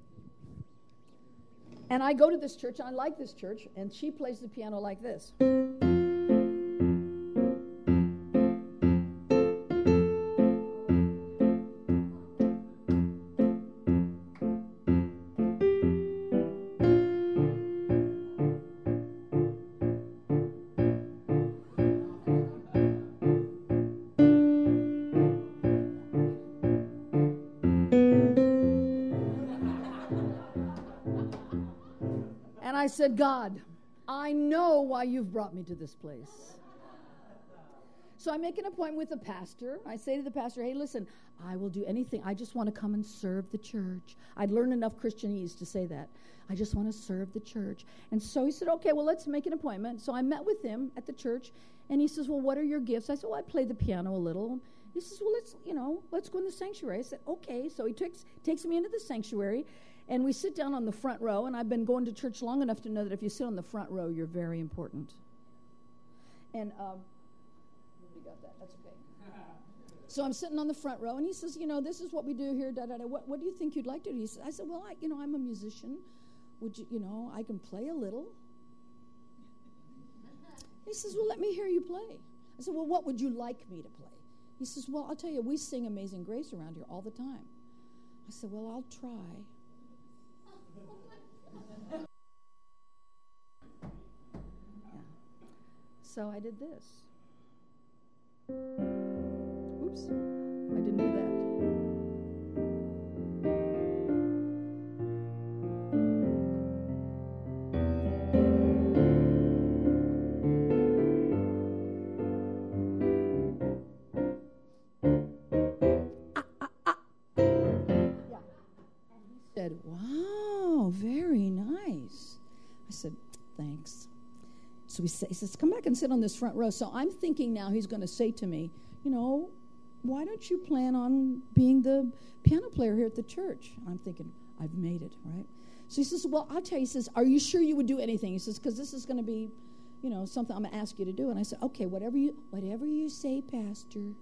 And I go to this church, I like this church, and she plays the piano like this. I said, God, I know why you've brought me to this place. So I make an appointment with the pastor. I say to the pastor, hey, listen, I will do anything. I just want to come and serve the church. I'd learned enough Christianese to say that. I just want to serve the church. And so he said, okay, well, let's make an appointment. So I met with him at the church, and he says, well, what are your gifts? I said, well, I play the piano a little. He says, well, let's, you know, let's go in the sanctuary. I said, okay. So he takes, takes me into the sanctuary, and we sit down on the front row. And I've been going to church long enough to know that if you sit on the front row, you're very important. And um, nobody got that. That's okay. So I'm sitting on the front row, and he says, "You know, this is what we do here. Da da da. What, what do you think you'd like to do?" He said, "I said, well, I, you know, I'm a musician. Would you, you know, I can play a little." He says, "Well, let me hear you play." I said, "Well, what would you like me to play?" He says, "Well, I'll tell you, we sing Amazing Grace around here all the time." I said, "Well, I'll try." So I did this. Oops, I didn't do that. So he, says, Come back and sit on this front row. So I'm thinking now he's going to say to me, You know, why don't you plan on being the piano player here at the church? I'm thinking, I've made it, right? So he says, Well, I'll tell you. He says, Are you sure you would do anything? He says, Because this is going to be, you know, something I'm going to ask you to do. And I said, Okay, whatever you, whatever you say, Pastor.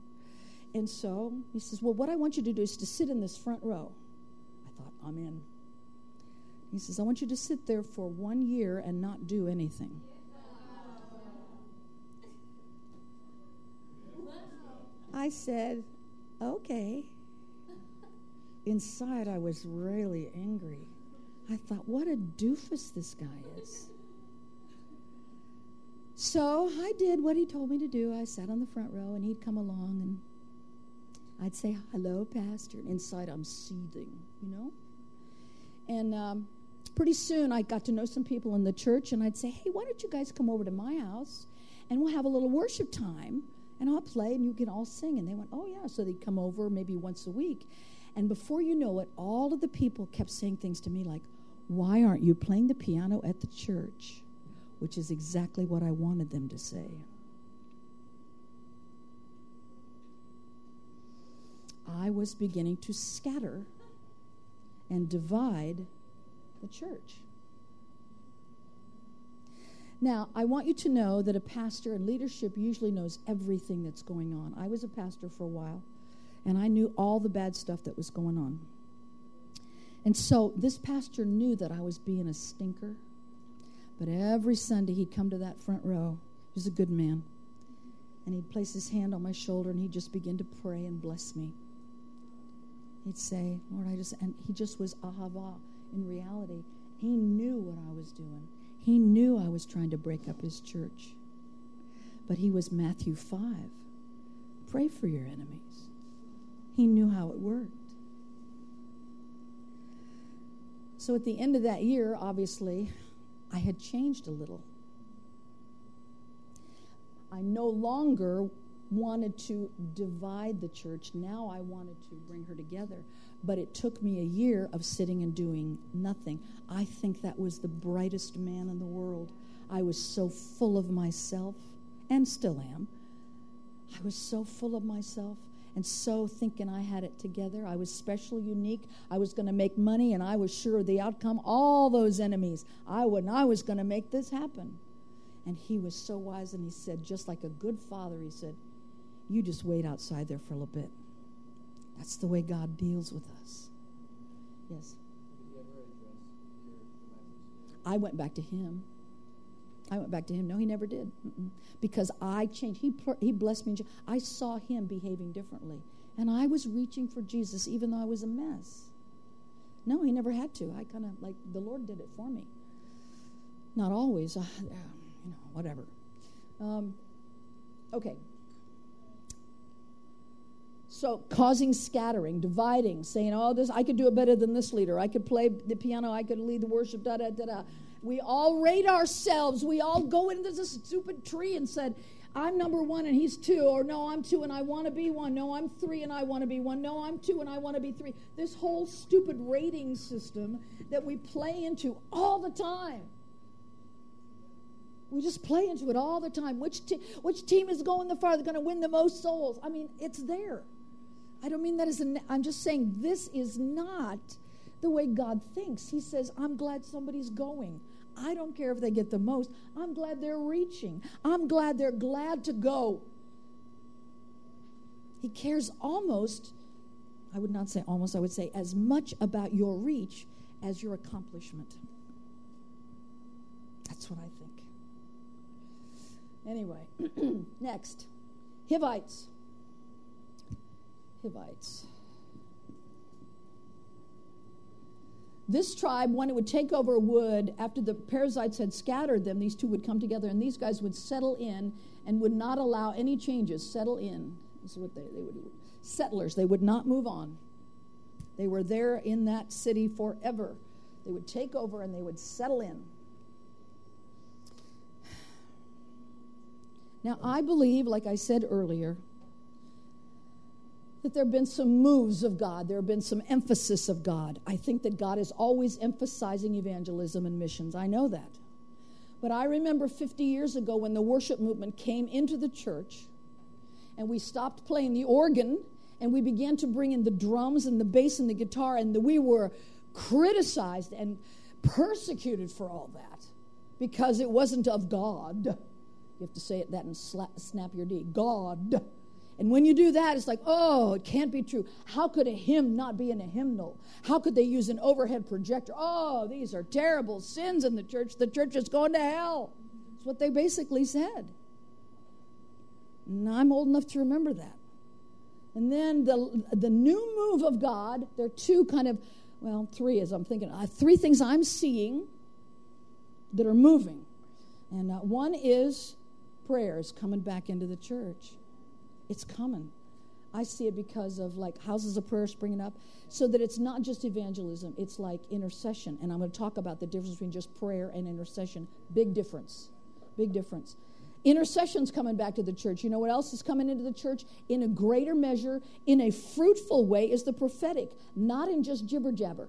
And so he says, Well, what I want you to do is to sit in this front row. I thought, I'm in. He says, I want you to sit there for one year and not do anything. I said, Okay. Inside, I was really angry. I thought, what a doofus this guy is. So I did what he told me to do. I sat on the front row, and he'd come along, and I'd say, Hello, Pastor. And inside, I'm seething, you know? And um, pretty soon, I got to know some people in the church, and I'd say, Hey, why don't you guys come over to my house and we'll have a little worship time, and I'll play, and you can all sing. And they went, Oh, yeah. So they'd come over maybe once a week. And before you know it, all of the people kept saying things to me like, Why aren't you playing the piano at the church? Which is exactly what I wanted them to say. I was beginning to scatter and divide the church. Now, I want you to know that a pastor and leadership usually knows everything that's going on. I was a pastor for a while. And I knew all the bad stuff that was going on. And so this pastor knew that I was being a stinker. But every Sunday he'd come to that front row. He was a good man. And he'd place his hand on my shoulder and he'd just begin to pray and bless me. He'd say, Lord, I just, and he just was ahava in reality. He knew what I was doing. He knew I was trying to break up his church. But he was Matthew 5. Pray for your enemies. He knew how it worked. So at the end of that year, obviously, I had changed a little. I no longer wanted to divide the church. Now I wanted to bring her together. But it took me a year of sitting and doing nothing. I think that was the brightest man in the world. I was so full of myself, and still am. I was so full of myself and so thinking I had it together. I was special, unique. I was going to make money, and I was sure of the outcome. All those enemies, I would, I was going to make this happen. And he was so wise, and he said, just like a good father, he said, You just wait outside there for a little bit. That's the way God deals with us. Yes. I went back to him. I went back to him. No, he never did. Mm-mm. Because I changed. He, he blessed me. I saw him behaving differently. And I was reaching for Jesus even though I was a mess. No, he never had to. I kind of, like, the Lord did it for me. Not always. Uh, you know, whatever. Um, okay. So, causing scattering, dividing, saying, oh, this, I could do it better than this leader. I could play the piano. I could lead the worship, da da da da. We all rate ourselves. We all go into this stupid tree and said, I'm number one and he's two, or no, I'm two and I want to be one. No, I'm three and I want to be one. No, I'm two and I want to be three. This whole stupid rating system that we play into all the time. We just play into it all the time. Which, te- which team is going the farthest, going to win the most souls? I mean, it's there. I don't mean that as a, I'm just saying this is not the way God thinks. He says, I'm glad somebody's going. I don't care if they get the most. I'm glad they're reaching. I'm glad they're glad to go. He cares almost, I would not say almost, I would say as much about your reach as your accomplishment. That's what I think. Anyway, next Hivites. Hivites. This tribe, when it would take over, would, after the Perizzites had scattered them, these two would come together and these guys would settle in and would not allow any changes. Settle in. Is what they, they would do. Settlers, they would not move on. They were there in that city forever. They would take over and they would settle in. Now, I believe, like I said earlier, that there have been some moves of God, there have been some emphasis of God. I think that God is always emphasizing evangelism and missions. I know that. But I remember 50 years ago when the worship movement came into the church and we stopped playing the organ and we began to bring in the drums and the bass and the guitar, and the, we were criticized and persecuted for all that because it wasn't of God. You have to say it that and slap, snap your D. God. And when you do that, it's like, oh, it can't be true. How could a hymn not be in a hymnal? How could they use an overhead projector? Oh, these are terrible sins in the church. The church is going to hell. That's what they basically said. And I'm old enough to remember that. And then the, the new move of God, there are two kind of, well, three as I'm thinking, uh, three things I'm seeing that are moving. And uh, one is prayers coming back into the church. It's coming. I see it because of like houses of prayer springing up, so that it's not just evangelism, it's like intercession. And I'm going to talk about the difference between just prayer and intercession. Big difference. Big difference. Intercession's coming back to the church. You know what else is coming into the church? In a greater measure, in a fruitful way, is the prophetic, not in just jibber jabber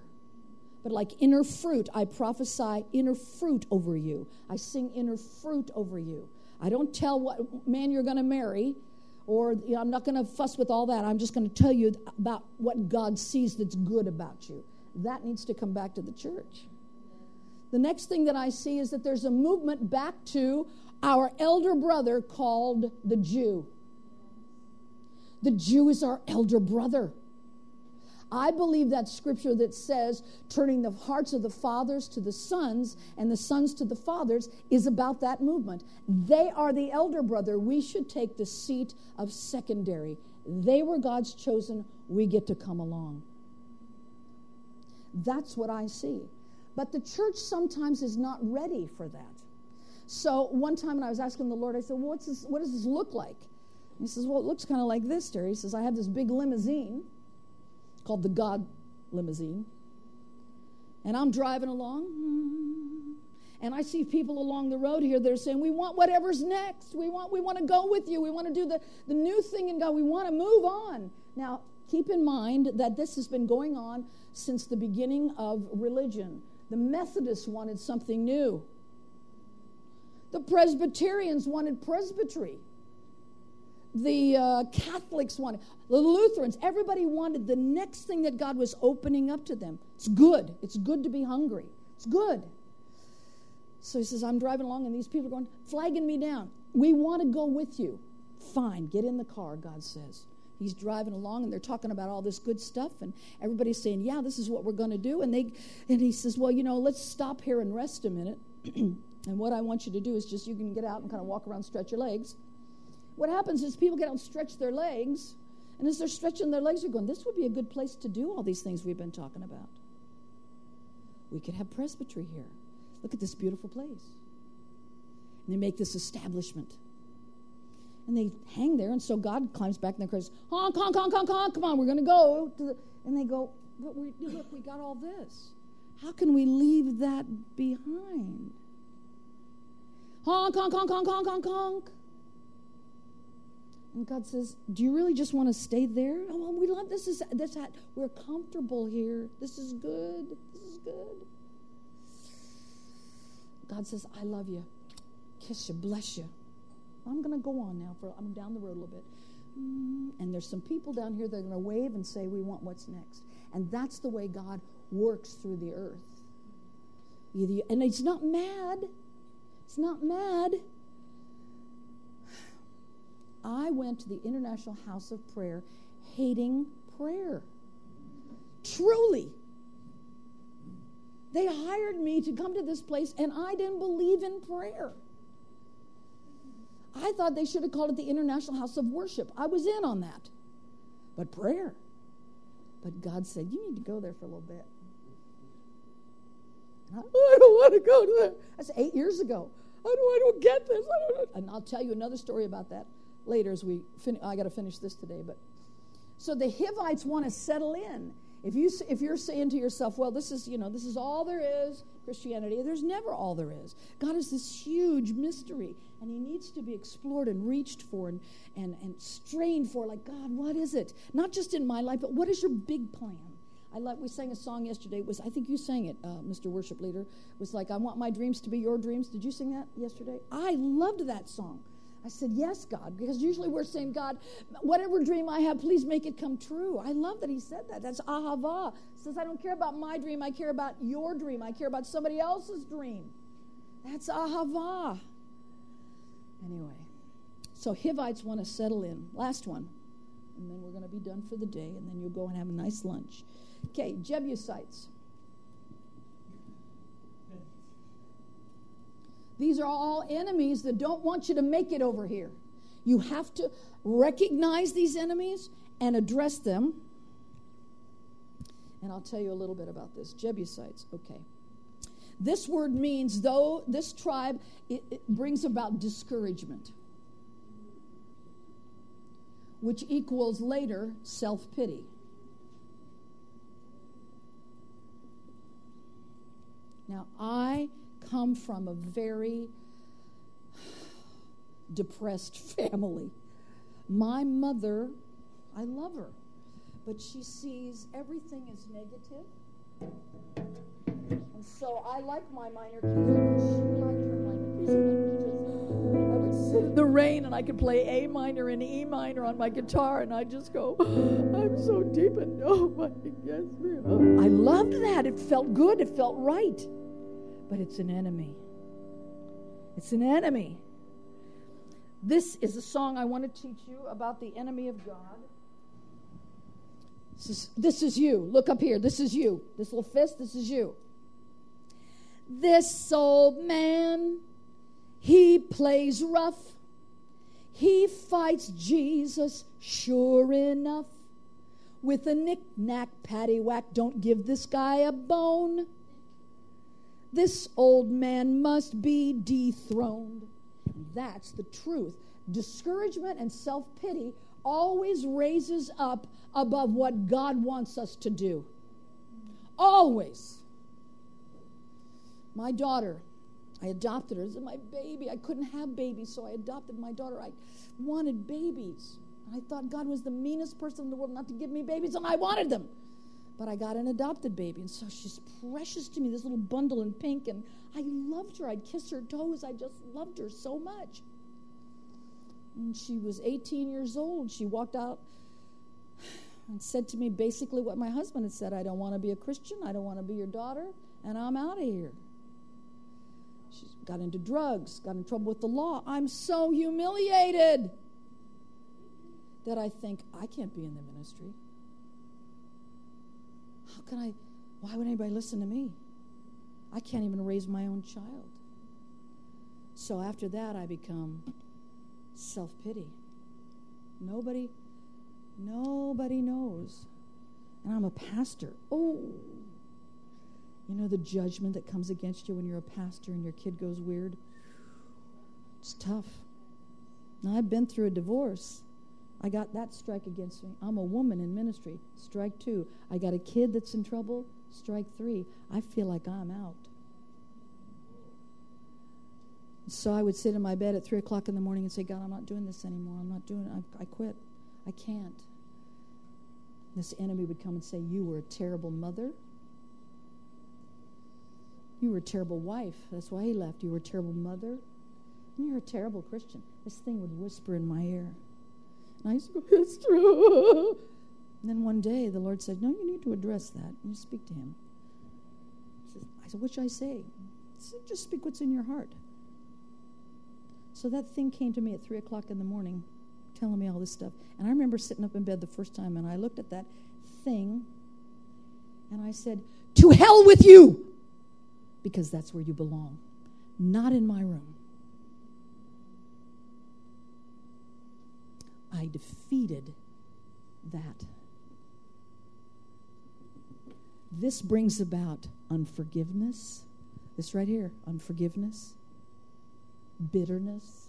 but like inner fruit. I prophesy inner fruit over you. I sing inner fruit over you. I don't tell what man you're going to marry or you know, I'm not going to fuss with all that. I'm just going to tell you about what God sees that's good about you. That needs to come back to the church. The next thing that I see is that there's a movement back to our elder brother called the Jew. The Jew is our elder brother. I believe that scripture that says turning the hearts of the fathers to the sons and the sons to the fathers is about that movement. They are the elder brother. We should take the seat of secondary. They were God's chosen. We get to come along. That's what I see. But the church sometimes is not ready for that. So one time when I was asking the Lord, I said, well, what's this, what does this look like? He says, well, it looks kind of like this, Terry. He says, I have this big limousine called the God limousine. And I'm driving along, and I see people along the road here that are saying, We want whatever's next. We want, we want to go with you. We want to do the, the new thing in God. We want to move on. Now, keep in mind that this has been going on since the beginning of religion. The Methodists wanted something new, the Presbyterians wanted presbytery the uh, Catholics wanted, the Lutherans, everybody wanted the next thing that God was opening up to them. It's good. It's good to be hungry. It's good. So he says, I'm driving along, and these people are going, flagging me down. We want to go with you. Fine, get in the car, God says. He's driving along, and they're talking about all this good stuff, and everybody's saying, Yeah, this is what we're going to do. And, they, and he says, Well, you know, let's stop here and rest a minute. and what I want you to do is just you can get out and kind of walk around, stretch your legs what happens is people get out and stretch their legs, and as they're stretching their legs, they're going, This would be a good place to do all these things we've been talking about. We could have presbytery here. Look at this beautiful place. And they make this establishment. And they hang there, and so God climbs back in their cars, honk, honk, honk, honk, honk, come on, we're going to go. And they go, but we, look, we got all this. How can we leave that behind? Honk, honk, honk, honk, honk, honk, honk. And God says, "Do you really just want to stay there? Oh, well, we love this. Is this? We're comfortable here. This is good. This is good." God says, "I love you. Kiss you. Bless you." I'm to go on now. For I'm down the road a little bit, mm, and there's some people down here that are to wave and say, "We want what's next." And that's the way God works through the earth. Either, and He's not mad. It's not mad. I went to the International House of Prayer hating prayer. Truly. They hired me to come to this place, and I didn't believe in prayer. I thought they should have called it the International House of Worship. I was in on that. But prayer. But God said, You need to go there for a little bit. I, oh, I don't want to go to there. That's eight years ago. I don't, I don't get this. I Don't and I'll tell you another story about that later as we fin- I got to finish this today, but so the Hivites want to settle in. If you if you're saying to yourself, well, this is you know this is all there is Christianity. There's never all there is. God is this huge mystery, and He needs to be explored and reached for and and and strained for. Like God, what is it? Not just in my life, but what is your big plan? I like we sang a song yesterday. It was I think you sang it, uh, Mr. Worship Leader. It was like I want my dreams to be your dreams. Did you sing that yesterday? I loved that song. I said, Yes, God, because usually we're saying, God, whatever dream I have, please make it come true. I love that he said that. That's ahava. says, I don't care about my dream, I care about your dream. I care about somebody else's dream. That's ahava. Anyway, so Hivites want to settle in. Last one. And then we're going to be done for the day, and then you'll go and have a nice lunch. Okay, Jebusites. These are all enemies that don't want you to make it over here. You have to recognize these enemies and address them. And I'll tell you a little bit about this. Jebusites, okay. This word means, though this tribe, it, it brings about discouragement, which equals later self pity. Now, I come from a very depressed family. My mother, I love her, but she sees everything as negative. And so I like my minor keys. Because she liked her minor keys. I would sit in the rain and I could play A minor and E minor on my guitar, and I'd just go, I'm so deep and nobody gets me. I loved that. It felt good. It felt right but it's an enemy. It's an enemy. This is a song I want to teach you about the enemy of God. This is, this is you. Look up here. This is you. This little fist, this is you. This old man, he plays rough. He fights Jesus, sure enough. With a knick knack, paddywhack, don't give this guy a bone. This old man must be dethroned. That's the truth. Discouragement and self pity always raises up above what God wants us to do. Always. My daughter, I adopted her as my baby. I couldn't have babies, so I adopted my daughter. I wanted babies. I thought God was the meanest person in the world not to give me babies, and I wanted them. But I got an adopted baby, and so she's precious to me, this little bundle in pink, and I loved her. I'd kiss her toes. I just loved her so much. And she was 18 years old. She walked out and said to me basically what my husband had said I don't want to be a Christian, I don't want to be your daughter, and I'm out of here. She got into drugs, got in trouble with the law. I'm so humiliated that I think I can't be in the ministry. How can I? Why would anybody listen to me? I can't even raise my own child. So after that, I become self pity. Nobody, nobody knows. And I'm a pastor. Oh, you know the judgment that comes against you when you're a pastor and your kid goes weird? It's tough. Now, I've been through a divorce. I got that strike against me. I'm a woman in ministry. Strike two. I got a kid that's in trouble. Strike three. I feel like I'm out. So I would sit in my bed at three o'clock in the morning and say, God, I'm not doing this anymore. I'm not doing it. I, I quit. I can't. This enemy would come and say, You were a terrible mother. You were a terrible wife. That's why he left. You were a terrible mother. And you're a terrible Christian. This thing would whisper in my ear. And I go, It's true. And then one day the Lord said, No, you need to address that. You speak to him. I said, What should I say? Said, Just speak what's in your heart. So that thing came to me at 3 o'clock in the morning, telling me all this stuff. And I remember sitting up in bed the first time and I looked at that thing and I said, To hell with you! Because that's where you belong, not in my room. I defeated that. This brings about unforgiveness. This right here, unforgiveness, bitterness.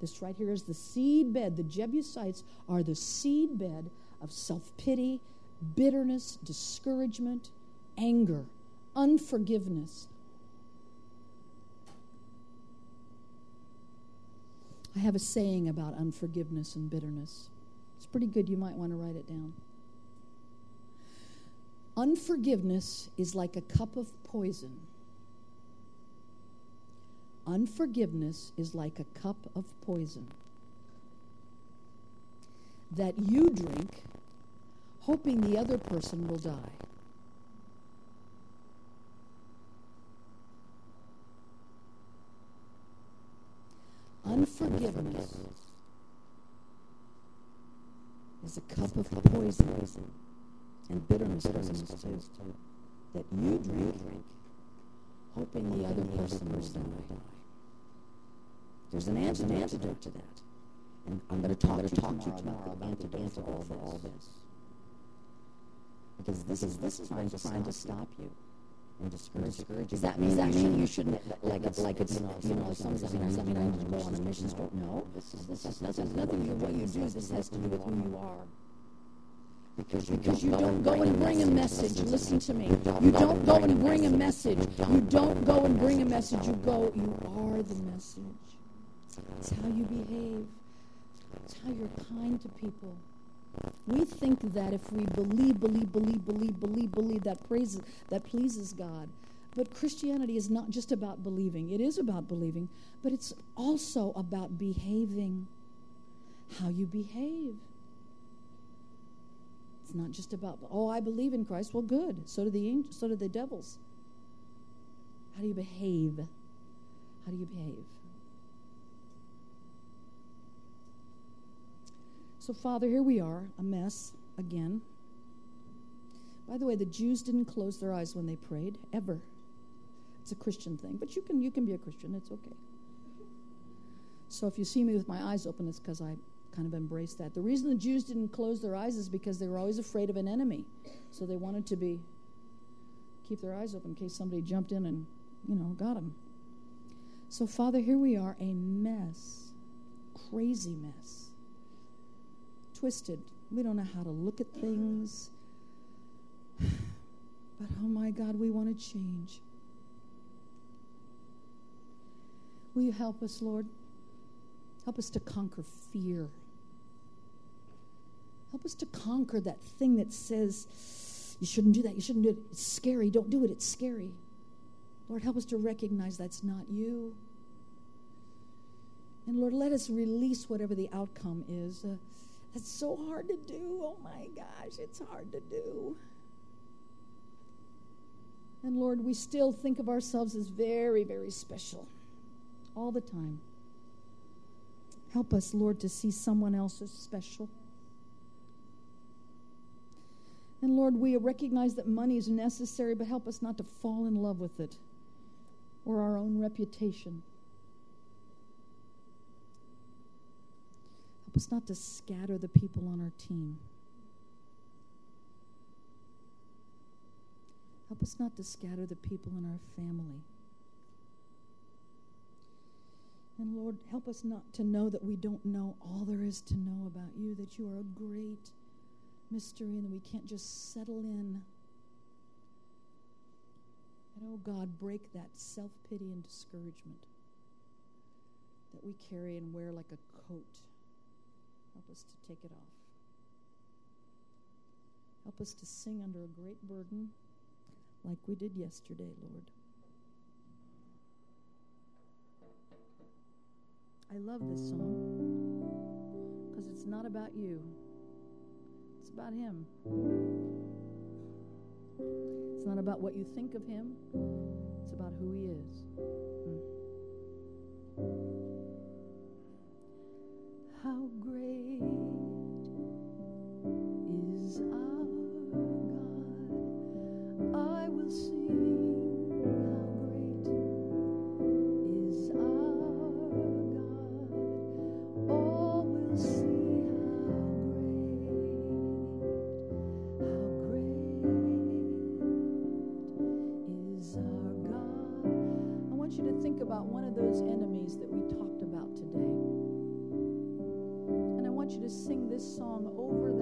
This right here is the seed bed. The Jebusites are the seed bed of self pity, bitterness, discouragement, anger, unforgiveness. I have a saying about unforgiveness and bitterness. It's pretty good. You might want to write it down. Unforgiveness is like a cup of poison. Unforgiveness is like a cup of poison that you drink, hoping the other person will die. Unforgiveness is a cup of poison and bitterness poisons too, that you drink, hoping the other person will die. There's an antidote to that. And I'm going to talk, to talk to you about the antidote for all, this. Because this is this is to, trying to stop you and discourage you. Does that mean, that mean you shouldn't like it's like it's you know, you know something does that mean I need to go on a mission trip? No, this is this has nothing nothing to do with what you do. This has to do with who you are. Because you, because you don't go and bring a message. Listen to me. You don't go and bring a message. You don't go and bring a message. You go. You are the message. It's how you behave. It's how you're kind to people. We think that if we believe, believe, believe, believe, believe, believe, that praises, that pleases God. But Christianity is not just about believing. It is about believing, but it's also about behaving. How you behave. It's not just about oh, I believe in Christ. Well, good. So do the angels. So do the devils. How do you behave? How do you behave? So, Father, here we are, a mess again. By the way, the Jews didn't close their eyes when they prayed, ever. It's a Christian thing, but you can you can be a Christian. It's okay. So if you see me with my eyes open, it's because I kind of embrace that. The reason the Jews didn't close their eyes is because they were always afraid of an enemy. So they wanted to be keep their eyes open in case somebody jumped in and, you know, got them. So Father, here we are, a mess. Crazy mess. Twisted. We don't know how to look at things. But oh my God, we want to change. Will you help us, Lord? Help us to conquer fear. Help us to conquer that thing that says, you shouldn't do that, you shouldn't do it. It's scary. Don't do it, it's scary. Lord, help us to recognize that's not you. And Lord, let us release whatever the outcome is. Uh, that's so hard to do. Oh my gosh, it's hard to do. And Lord, we still think of ourselves as very, very special all the time. Help us, Lord, to see someone else as special. And Lord, we recognize that money is necessary, but help us not to fall in love with it or our own reputation. Help us not to scatter the people on our team. Help us not to scatter the people in our family. And Lord, help us not to know that we don't know all there is to know about you, that you are a great mystery and that we can't just settle in. And oh God, break that self pity and discouragement that we carry and wear like a coat. Help us to take it off. Help us to sing under a great burden like we did yesterday, Lord. I love this song because it's not about you, it's about Him. It's not about what you think of Him, it's about who He is. Mm. How great is our God? I will sing. How great is our God? All will see how great, how great is our God. I want you to think about one of those enemies that Sing this song over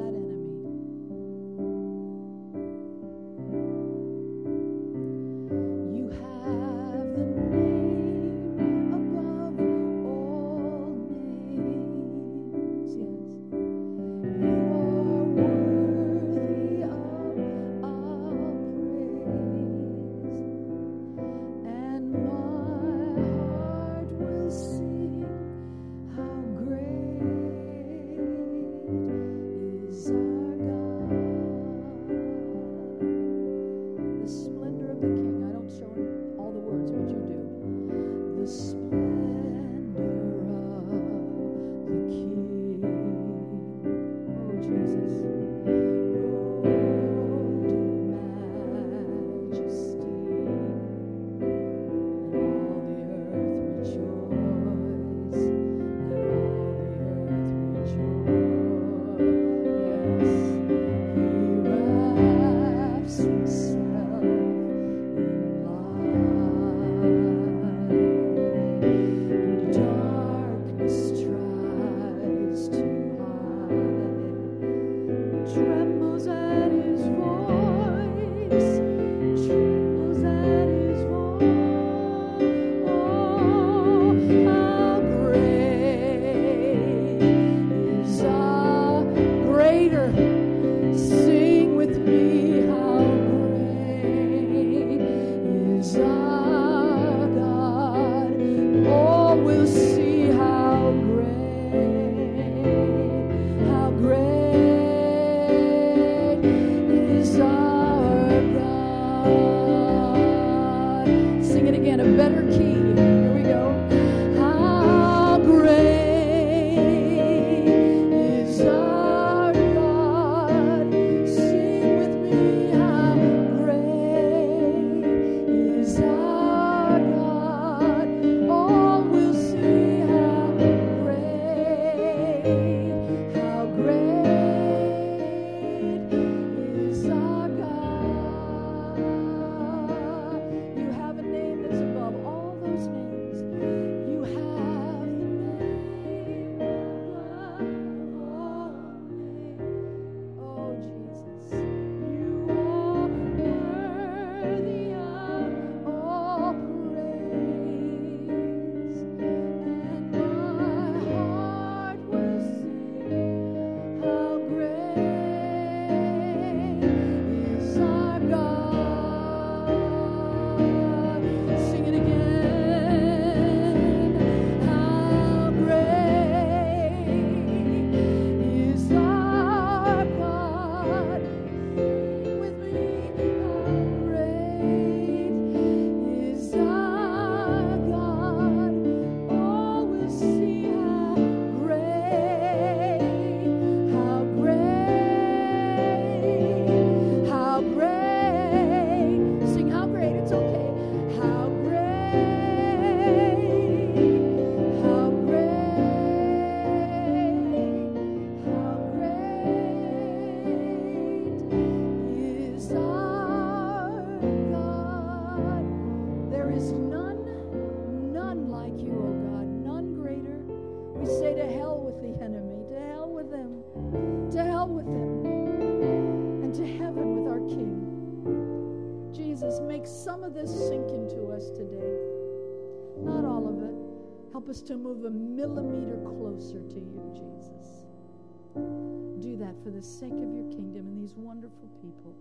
the sake of your kingdom and these wonderful people.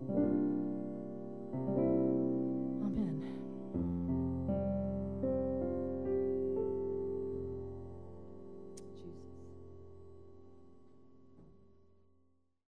Amen.